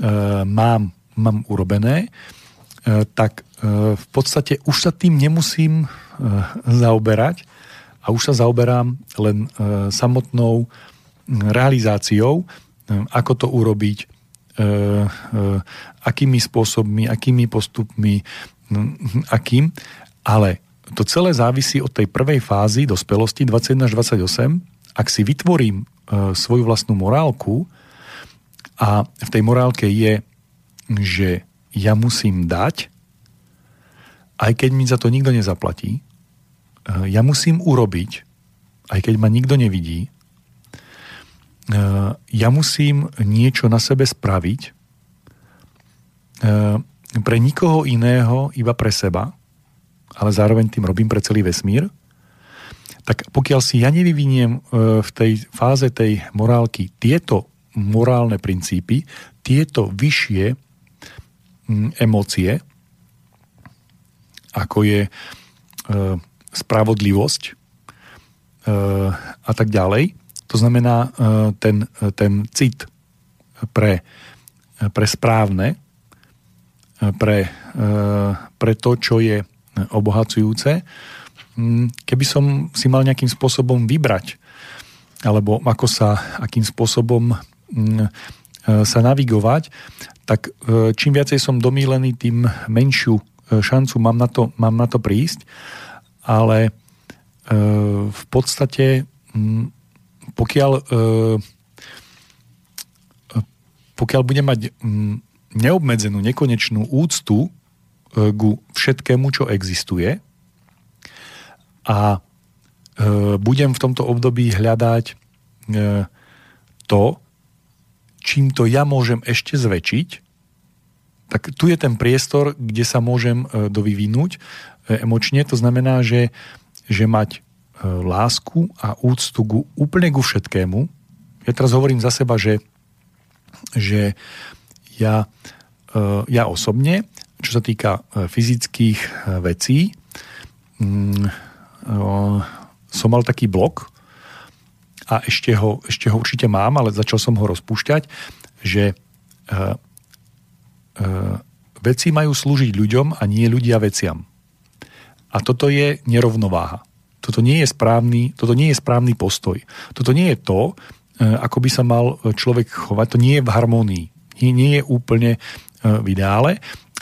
E, mám, mám urobené, e, tak e, v podstate už sa tým nemusím zaoberať a už sa zaoberám len samotnou realizáciou, ako to urobiť, akými spôsobmi, akými postupmi, akým, ale to celé závisí od tej prvej fázy dospelosti 21 až 28. Ak si vytvorím svoju vlastnú morálku, a v tej morálke je, že ja musím dať, aj keď mi za to nikto nezaplatí, eh, ja musím urobiť, aj keď ma nikto nevidí, eh, ja musím niečo na sebe spraviť eh, pre nikoho iného, iba pre seba, ale zároveň tým robím pre celý vesmír, tak pokiaľ si ja nevyviniem v tej fáze tej morálky tieto morálne princípy, tieto vyššie mm, emócie, ako je e, spravodlivosť e, a tak ďalej. To znamená e, ten, ten cit pre, pre správne, pre, pre to, čo je obohacujúce, mm, keby som si mal nejakým spôsobom vybrať, alebo ako sa, akým spôsobom Mm, e, sa navigovať, tak e, čím viacej som domílený, tým menšiu e, šancu mám na to, mám na to prísť, ale v podstate mm, pokiaľ pokiaľ budem mať neobmedzenú, nekonečnú úctu ku všetkému, čo existuje a budem v tomto období hľadať to, čím to ja môžem ešte zväčšiť, tak tu je ten priestor, kde sa môžem e, dovyvinúť e, emočne. To znamená, že, že mať e, lásku a úctu ku, úplne ku všetkému. Ja teraz hovorím za seba, že, že ja, ja osobne, čo sa týka fyzických vecí, mm, som mal taký blok, a ešte ho, ešte ho určite mám, ale začal som ho rozpúšťať, že uh, veci majú slúžiť ľuďom a nie ľudia veciam. A toto je nerovnováha. Toto nie je správny, toto nie je správny postoj. Toto nie je to, ako by sa mal človek chovať. To nie je v harmonii. Nie, nie je úplne v ideále.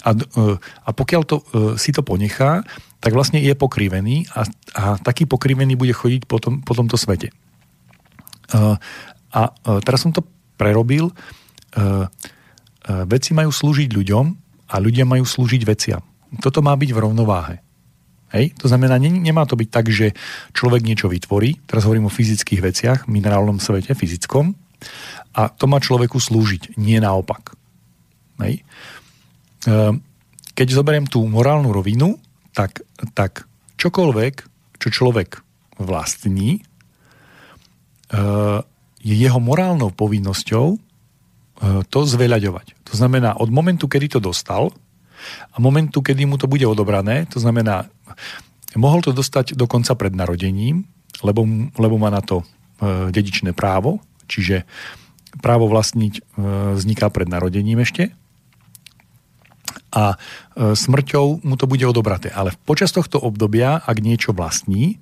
A, uh, a pokiaľ to, uh, si to ponechá, tak vlastne je pokrivený a, a taký pokrivený bude chodiť po, tom, po tomto svete. A teraz som to prerobil. Veci majú slúžiť ľuďom a ľudia majú slúžiť veciam. Toto má byť v rovnováhe. Hej? To znamená, ne, nemá to byť tak, že človek niečo vytvorí, teraz hovorím o fyzických veciach, minerálnom svete, fyzickom, a to má človeku slúžiť, nie naopak. Hej? Keď zoberiem tú morálnu rovinu, tak, tak čokoľvek, čo človek vlastní, je jeho morálnou povinnosťou to zveľaďovať. To znamená, od momentu, kedy to dostal a momentu, kedy mu to bude odobrané, to znamená, mohol to dostať dokonca pred narodením, lebo, lebo má na to dedičné právo, čiže právo vlastniť vzniká pred narodením ešte, a e, smrťou mu to bude odobraté. Ale počas tohto obdobia, ak niečo vlastní,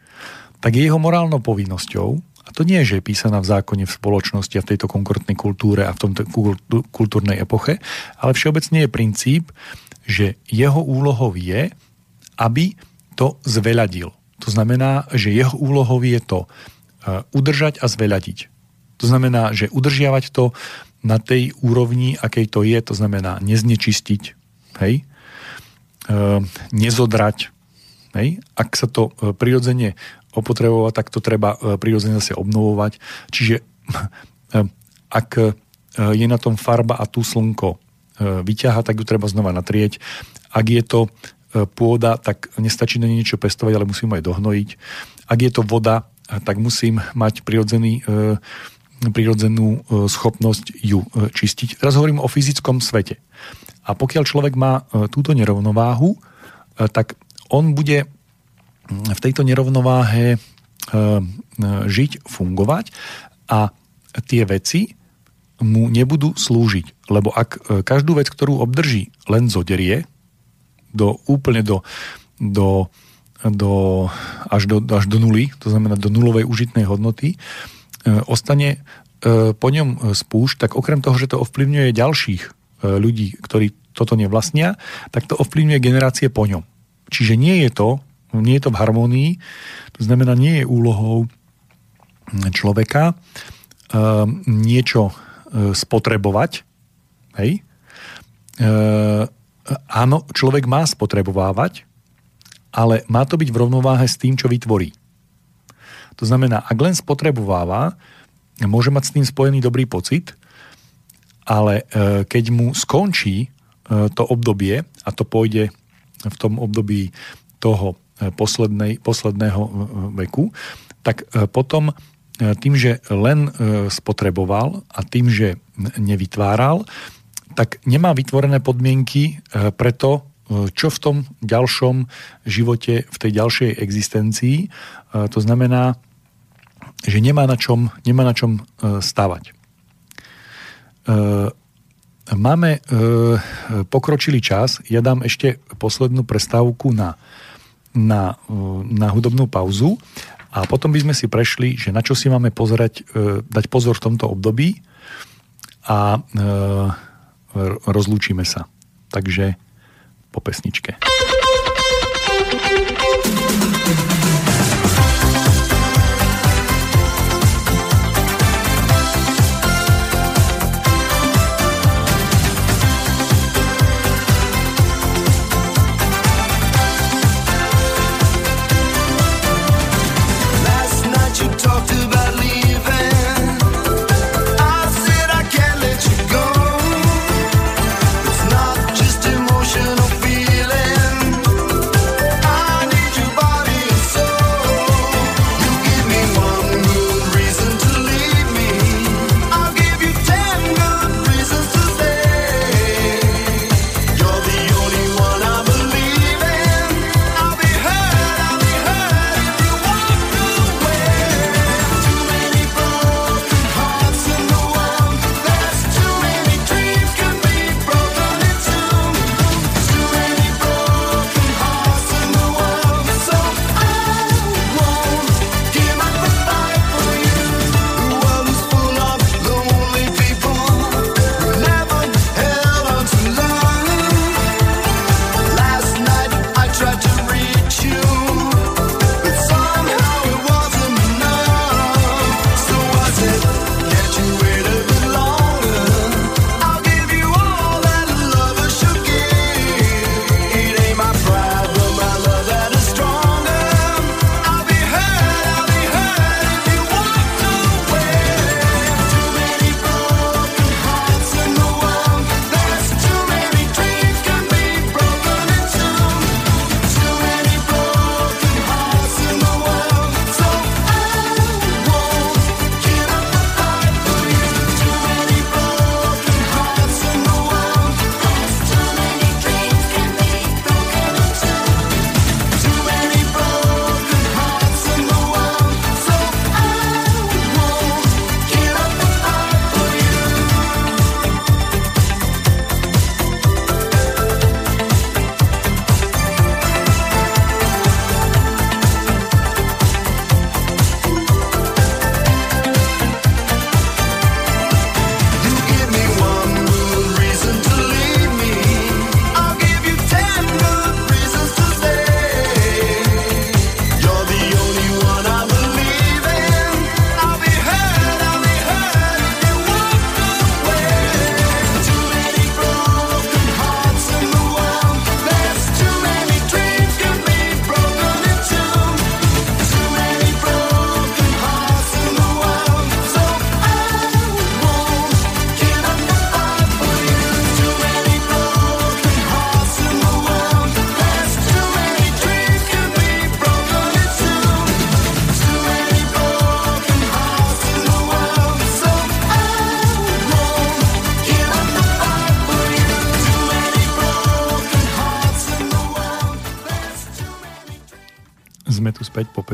tak je jeho morálnou povinnosťou, a to nie je, že je písaná v zákone v spoločnosti a v tejto konkrétnej kultúre a v tomto kultúrnej epoche, ale všeobecne je princíp, že jeho úlohou je, aby to zveľadil. To znamená, že jeho úlohou je to e, udržať a zveľadiť. To znamená, že udržiavať to na tej úrovni, akej to je, to znamená neznečistiť, hej, e, nezodrať. Hej. Ak sa to e, prirodzene opotrebovať, tak to treba e, prirodzene zase obnovovať. Čiže ak je na tom farba a tu slnko vyťaha, tak ju treba znova natrieť. Ak je to pôda, tak nestačí na niečo pestovať, ale musím aj dohnojiť. Ak je to voda, tak musím mať prirodzený, prirodzenú schopnosť ju čistiť. Teraz hovorím o fyzickom svete. A pokiaľ človek má e, túto nerovnováhu, e, tak on bude v tejto nerovnováhe e, žiť, fungovať a tie veci mu nebudú slúžiť. Lebo ak každú vec, ktorú obdrží, len zoderie do, úplne do, do, do, až, do, až do nuly, to znamená do nulovej užitnej hodnoty, ostane po ňom spúšť, tak okrem toho, že to ovplyvňuje ďalších ľudí, ktorí toto nevlastnia, tak to ovplyvňuje generácie po ňom. Čiže nie je to, nie je to v harmonii, to znamená, nie je úlohou človeka uh, niečo uh, spotrebovať. Hej? Áno, človek má spotrebovávať, ale má to byť v rovnováhe s tým, čo vytvorí. To znamená, ak len spotrebováva, môže mať s tým spojený dobrý pocit, ale e, keď mu skončí e, to obdobie, a to pôjde v tom období toho e, poslednej, posledného veku, tak potom tým, že len spotreboval a tým, že nevytváral, tak nemá vytvorené podmienky pre to, čo v tom ďalšom živote, v tej ďalšej existencii. To znamená, že nemá na čom, nemá na čom stavať. Eh, máme eh, pokročilý čas. Ja dám ešte poslednú prestávku na, na, eh, na hudobnú pauzu a potom by sme si prešli, že na čo si máme pozerať, dať pozor v tomto období a rozlúčime sa. Takže po pesničke.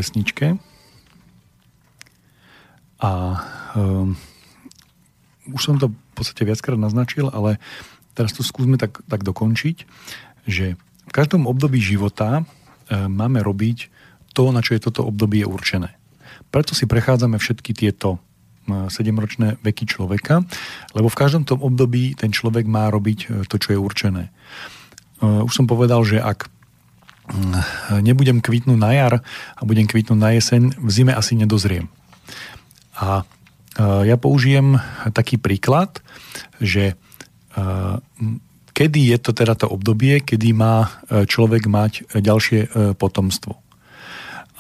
Pesničke. A um, už som to v podstate viackrát naznačil, ale teraz to skúsme tak, tak dokončiť, že v každom období života e, máme robiť to, na čo je toto obdobie určené. Preto si prechádzame všetky tieto 7-ročné veky človeka, lebo v každom tom období ten človek má robiť to, čo je určené. Už som povedal, že ak nebudem kvitnúť na jar a budem kvitnúť na jeseň, v zime asi nedozriem. A ja použijem taký príklad, že kedy je to teda to obdobie, kedy má človek mať ďalšie potomstvo.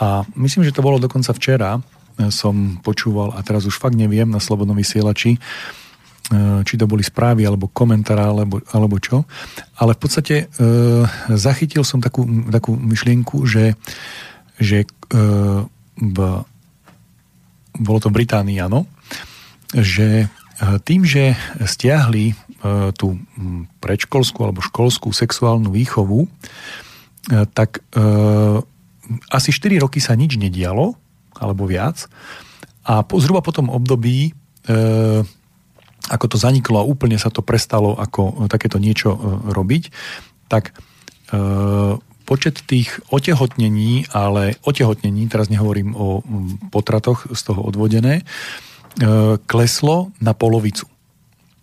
A myslím, že to bolo dokonca včera, som počúval, a teraz už fakt neviem, na Slobodnom vysielači, či to boli správy alebo komentára alebo, alebo čo. Ale v podstate e, zachytil som takú, takú myšlienku, že, že e, v, bolo to Británii, áno, že e, tým, že stiahli e, tú predškolskú alebo školskú sexuálnu výchovu, e, tak asi 4 roky sa nič nedialo, alebo viac. A po, zhruba po tom období ako to zaniklo a úplne sa to prestalo ako takéto niečo robiť, tak počet tých otehotnení, ale otehotnení, teraz nehovorím o potratoch z toho odvodené, E, kleslo na polovicu.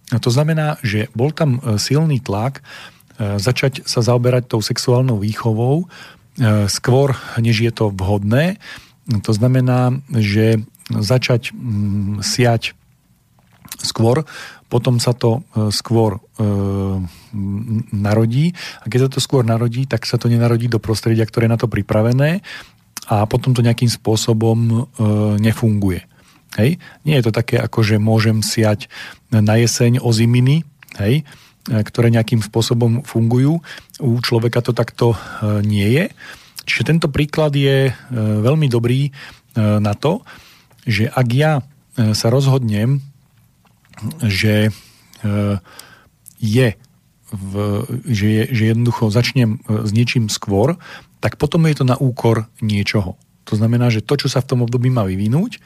A to znamená, že bol tam e, silný tlak e, začať sa zaoberať tou sexuálnou výchovou skôr, než je to vhodné. To znamená, že začať mm, siať skôr, potom sa to skôr e, narodí a keď sa to skôr narodí, tak sa to nenarodí do prostredia, ktoré je na to pripravené a potom to nejakým spôsobom e, nefunguje. Hej? Nie je to také, ako že môžem siať na jeseň oziminy, hej? E, ktoré nejakým spôsobom fungujú. U človeka to takto e, nie je. Čiže tento príklad je e, veľmi dobrý na to, že ak ja sa rozhodnem, že je, v, že, je, že jednoducho začnem s niečím skôr, tak potom je to na úkor niečoho. To znamená, že to, čo sa v tom období má vyvinúť,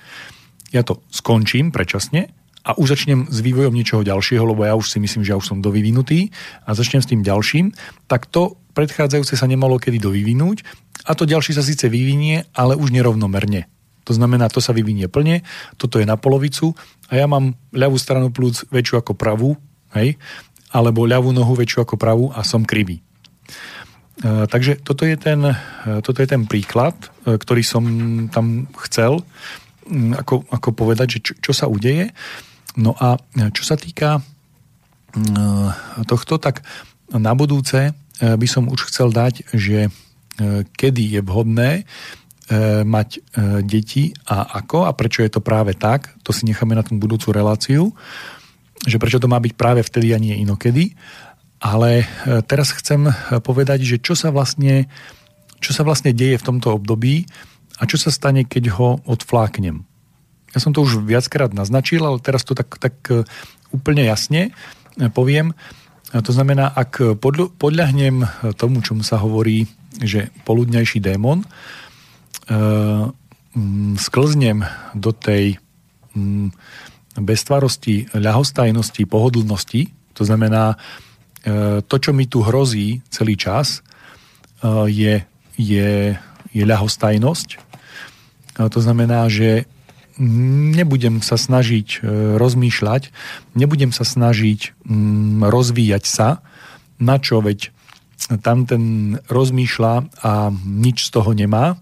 ja to skončím predčasne a už začnem s vývojom niečoho ďalšieho, lebo ja už si myslím, že ja už som dovyvinutý a začnem s tým ďalším, tak to predchádzajúce sa nemalo kedy dovyvinúť a to ďalšie sa síce vyvinie, ale už nerovnomerne. To znamená, to sa vyvinie plne, toto je na polovicu a ja mám ľavú stranu plúc väčšiu ako pravú, hej, alebo ľavú nohu väčšiu ako pravú a som krivý. E, takže toto je, ten, e, toto je ten príklad, e, ktorý som tam chcel Mm, ako, ako povedať, že čo, čo sa udeje. No a čo sa týka mm, tohto, tak na budúce e, by som už chcel dať, že e, kedy je vhodné e, mať deti a ako a prečo je to práve tak, to si necháme na tú budúcu reláciu, že prečo to má byť práve vtedy a nie inokedy. Ale teraz chcem povedať, že čo sa vlastne, čo sa vlastne deje v tomto období, a čo sa stane, keď ho odfláknem? Ja som to už viackrát naznačil, ale teraz to tak, tak e, úplne jasne e, poviem. To znamená, ak podľahnem tomu, čomu sa hovorí, že poludňajší démon, e, sklznem do tej beztvarosti, ľahostajnosti, pohodlnosti, to znamená, to, čo mi tu hrozí celý čas, je, je, je ľahostajnosť, to znamená, že nebudem sa snažiť rozmýšľať, nebudem sa snažiť mm, rozvíjať sa, na čo veď tam ten rozmýšľa a nič z toho nemá,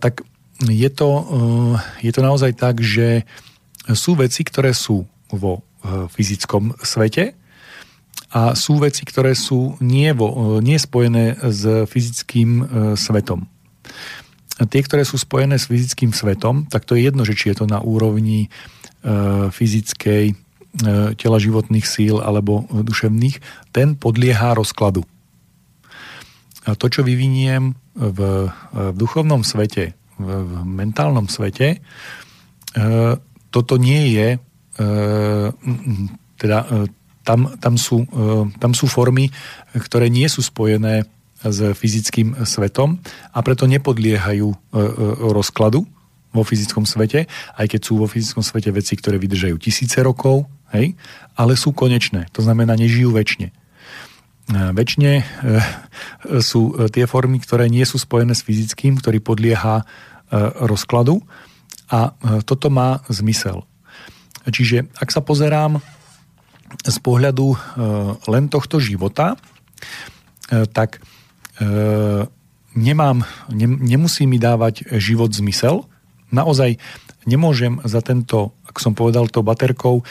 tak je to, e, je to naozaj tak, že sú veci, ktoré sú vo e, fyzickom svete a sú veci, ktoré sú nie, vo, nie spojené s fyzickým svetom tie, ktoré sú spojené s fyzickým svetom, tak to je jedno, že či je to na úrovni e, fyzickej, e, tela životných síl alebo duševných, ten podlieha rozkladu. To, čo vyviniem v, v duchovnom svete, v, v mentálnom svete, e, toto nie je, e, teda e, tam, tam, sú, tam sú formy, ktoré nie sú spojené s fyzickým svetom a preto nepodliehajú rozkladu vo fyzickom svete, aj keď sú vo fyzickom svete veci, ktoré vydržajú tisíce rokov, hej, ale sú konečné, to znamená, nežijú väčšine. Väčšine sú tie formy, ktoré nie sú spojené s fyzickým, ktorý podlieha rozkladu a toto má zmysel. Čiže ak sa pozerám z pohľadu len tohto života, tak nemám, ne, nemusí mi dávať život zmysel. Naozaj nemôžem za tento, ako som povedal, to baterkou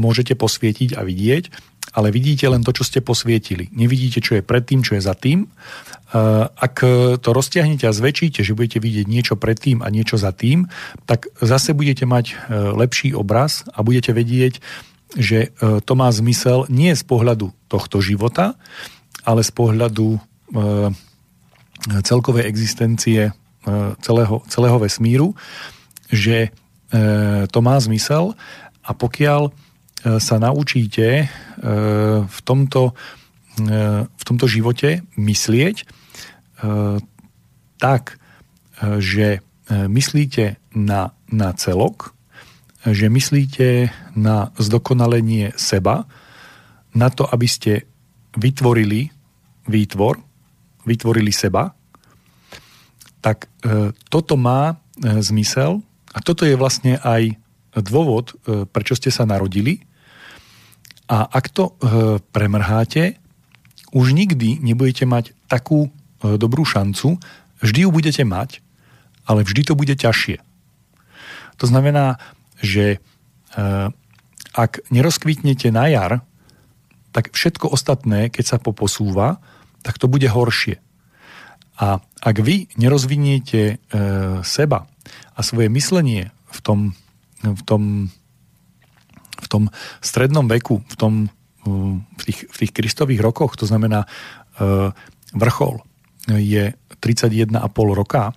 môžete posvietiť a vidieť, ale vidíte len to, čo ste posvietili. Nevidíte, čo je pred tým, čo je za tým. Ak to roztiahnete a zväčšíte, že budete vidieť niečo pred tým a niečo za tým, tak zase budete mať lepší obraz a budete vedieť, že e, to má zmysel nie z pohľadu tohto života, ale z pohľadu celkovej existencie celého, celého vesmíru, že to má zmysel a pokiaľ sa naučíte v tomto, v tomto živote myslieť tak, že myslíte na, na celok, že myslíte na zdokonalenie seba, na to, aby ste vytvorili výtvor, vytvorili seba, tak e, toto má e, zmysel a toto je vlastne aj dôvod, e, prečo ste sa narodili. A ak to e, premrháte, už nikdy nebudete mať takú e, dobrú šancu, vždy ju budete mať, ale vždy to bude ťažšie. To znamená, že ak nerozkvitnete na jar, tak všetko ostatné, keď sa poposúva, tak to bude horšie. A ak vy nerozviniete seba a svoje myslenie v tom, v tom, v tom strednom veku, v, tom, v, tých, v tých kristových rokoch, to znamená e, vrchol je 31,5 roka,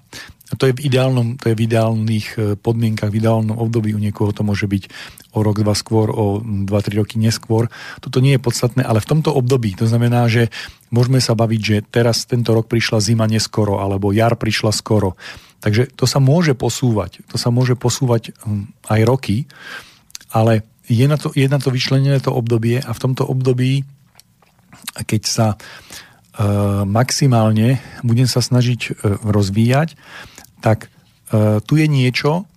to je v, ideálnom, to je v ideálnych e, podmienkach, v ideálnom období. U niekoho to môže byť o rok, dva skôr, o dva, tri roky neskôr. Toto nie je podstatné, ale v tomto období, to znamená, že môžeme sa baviť, že teraz tento rok prišla zima neskoro, alebo jar prišla skoro. Takže to sa môže posúvať. To sa môže posúvať hm, aj roky, ale je na to, je na to vyčlenené to obdobie a v tomto období, keď sa e, maximálne budem sa snažiť e, rozvíjať, tak e, tu je niečo,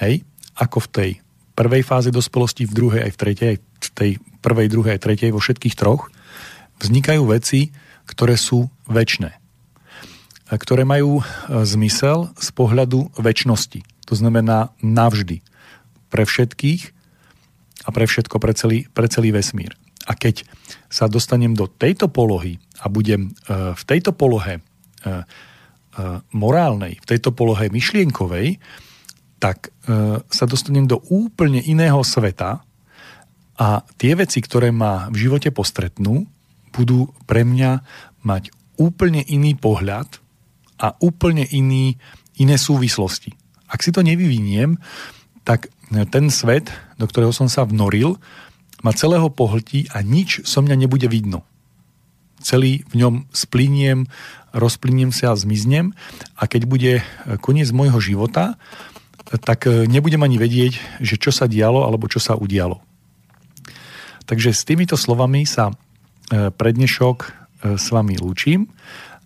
hej, ako v tej prvej fáze dospelosti, v druhej aj v tretej, aj v tej prvej, druhej aj tretej, vo všetkých troch, vznikajú veci, ktoré sú väčné. Ktoré majú e, zmysel z pohľadu väčšnosti. To znamená navždy. Pre všetkých a pre všetko, pre celý, pre celý vesmír. A keď sa dostanem do tejto polohy a budem e, v tejto polohe e, morálnej, v tejto polohe myšlienkovej, tak sa dostanem do úplne iného sveta a tie veci, ktoré ma v živote postretnú, budú pre mňa mať úplne iný pohľad a úplne iný, iné súvislosti. Ak si to nevyviniem, tak ten svet, do ktorého som sa vnoril, ma celého pohltí a nič so mňa nebude vidno. Celý v ňom splíniem rozplyniem sa a zmiznem a keď bude e, koniec môjho života, tak e, nebudem ani vedieť, že čo sa dialo alebo čo sa udialo. Takže s týmito slovami sa e, prednešok s vami lúčim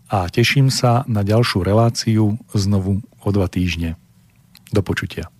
a teším sa na ďalšiu reláciu znovu o dva týždne. Do počutia.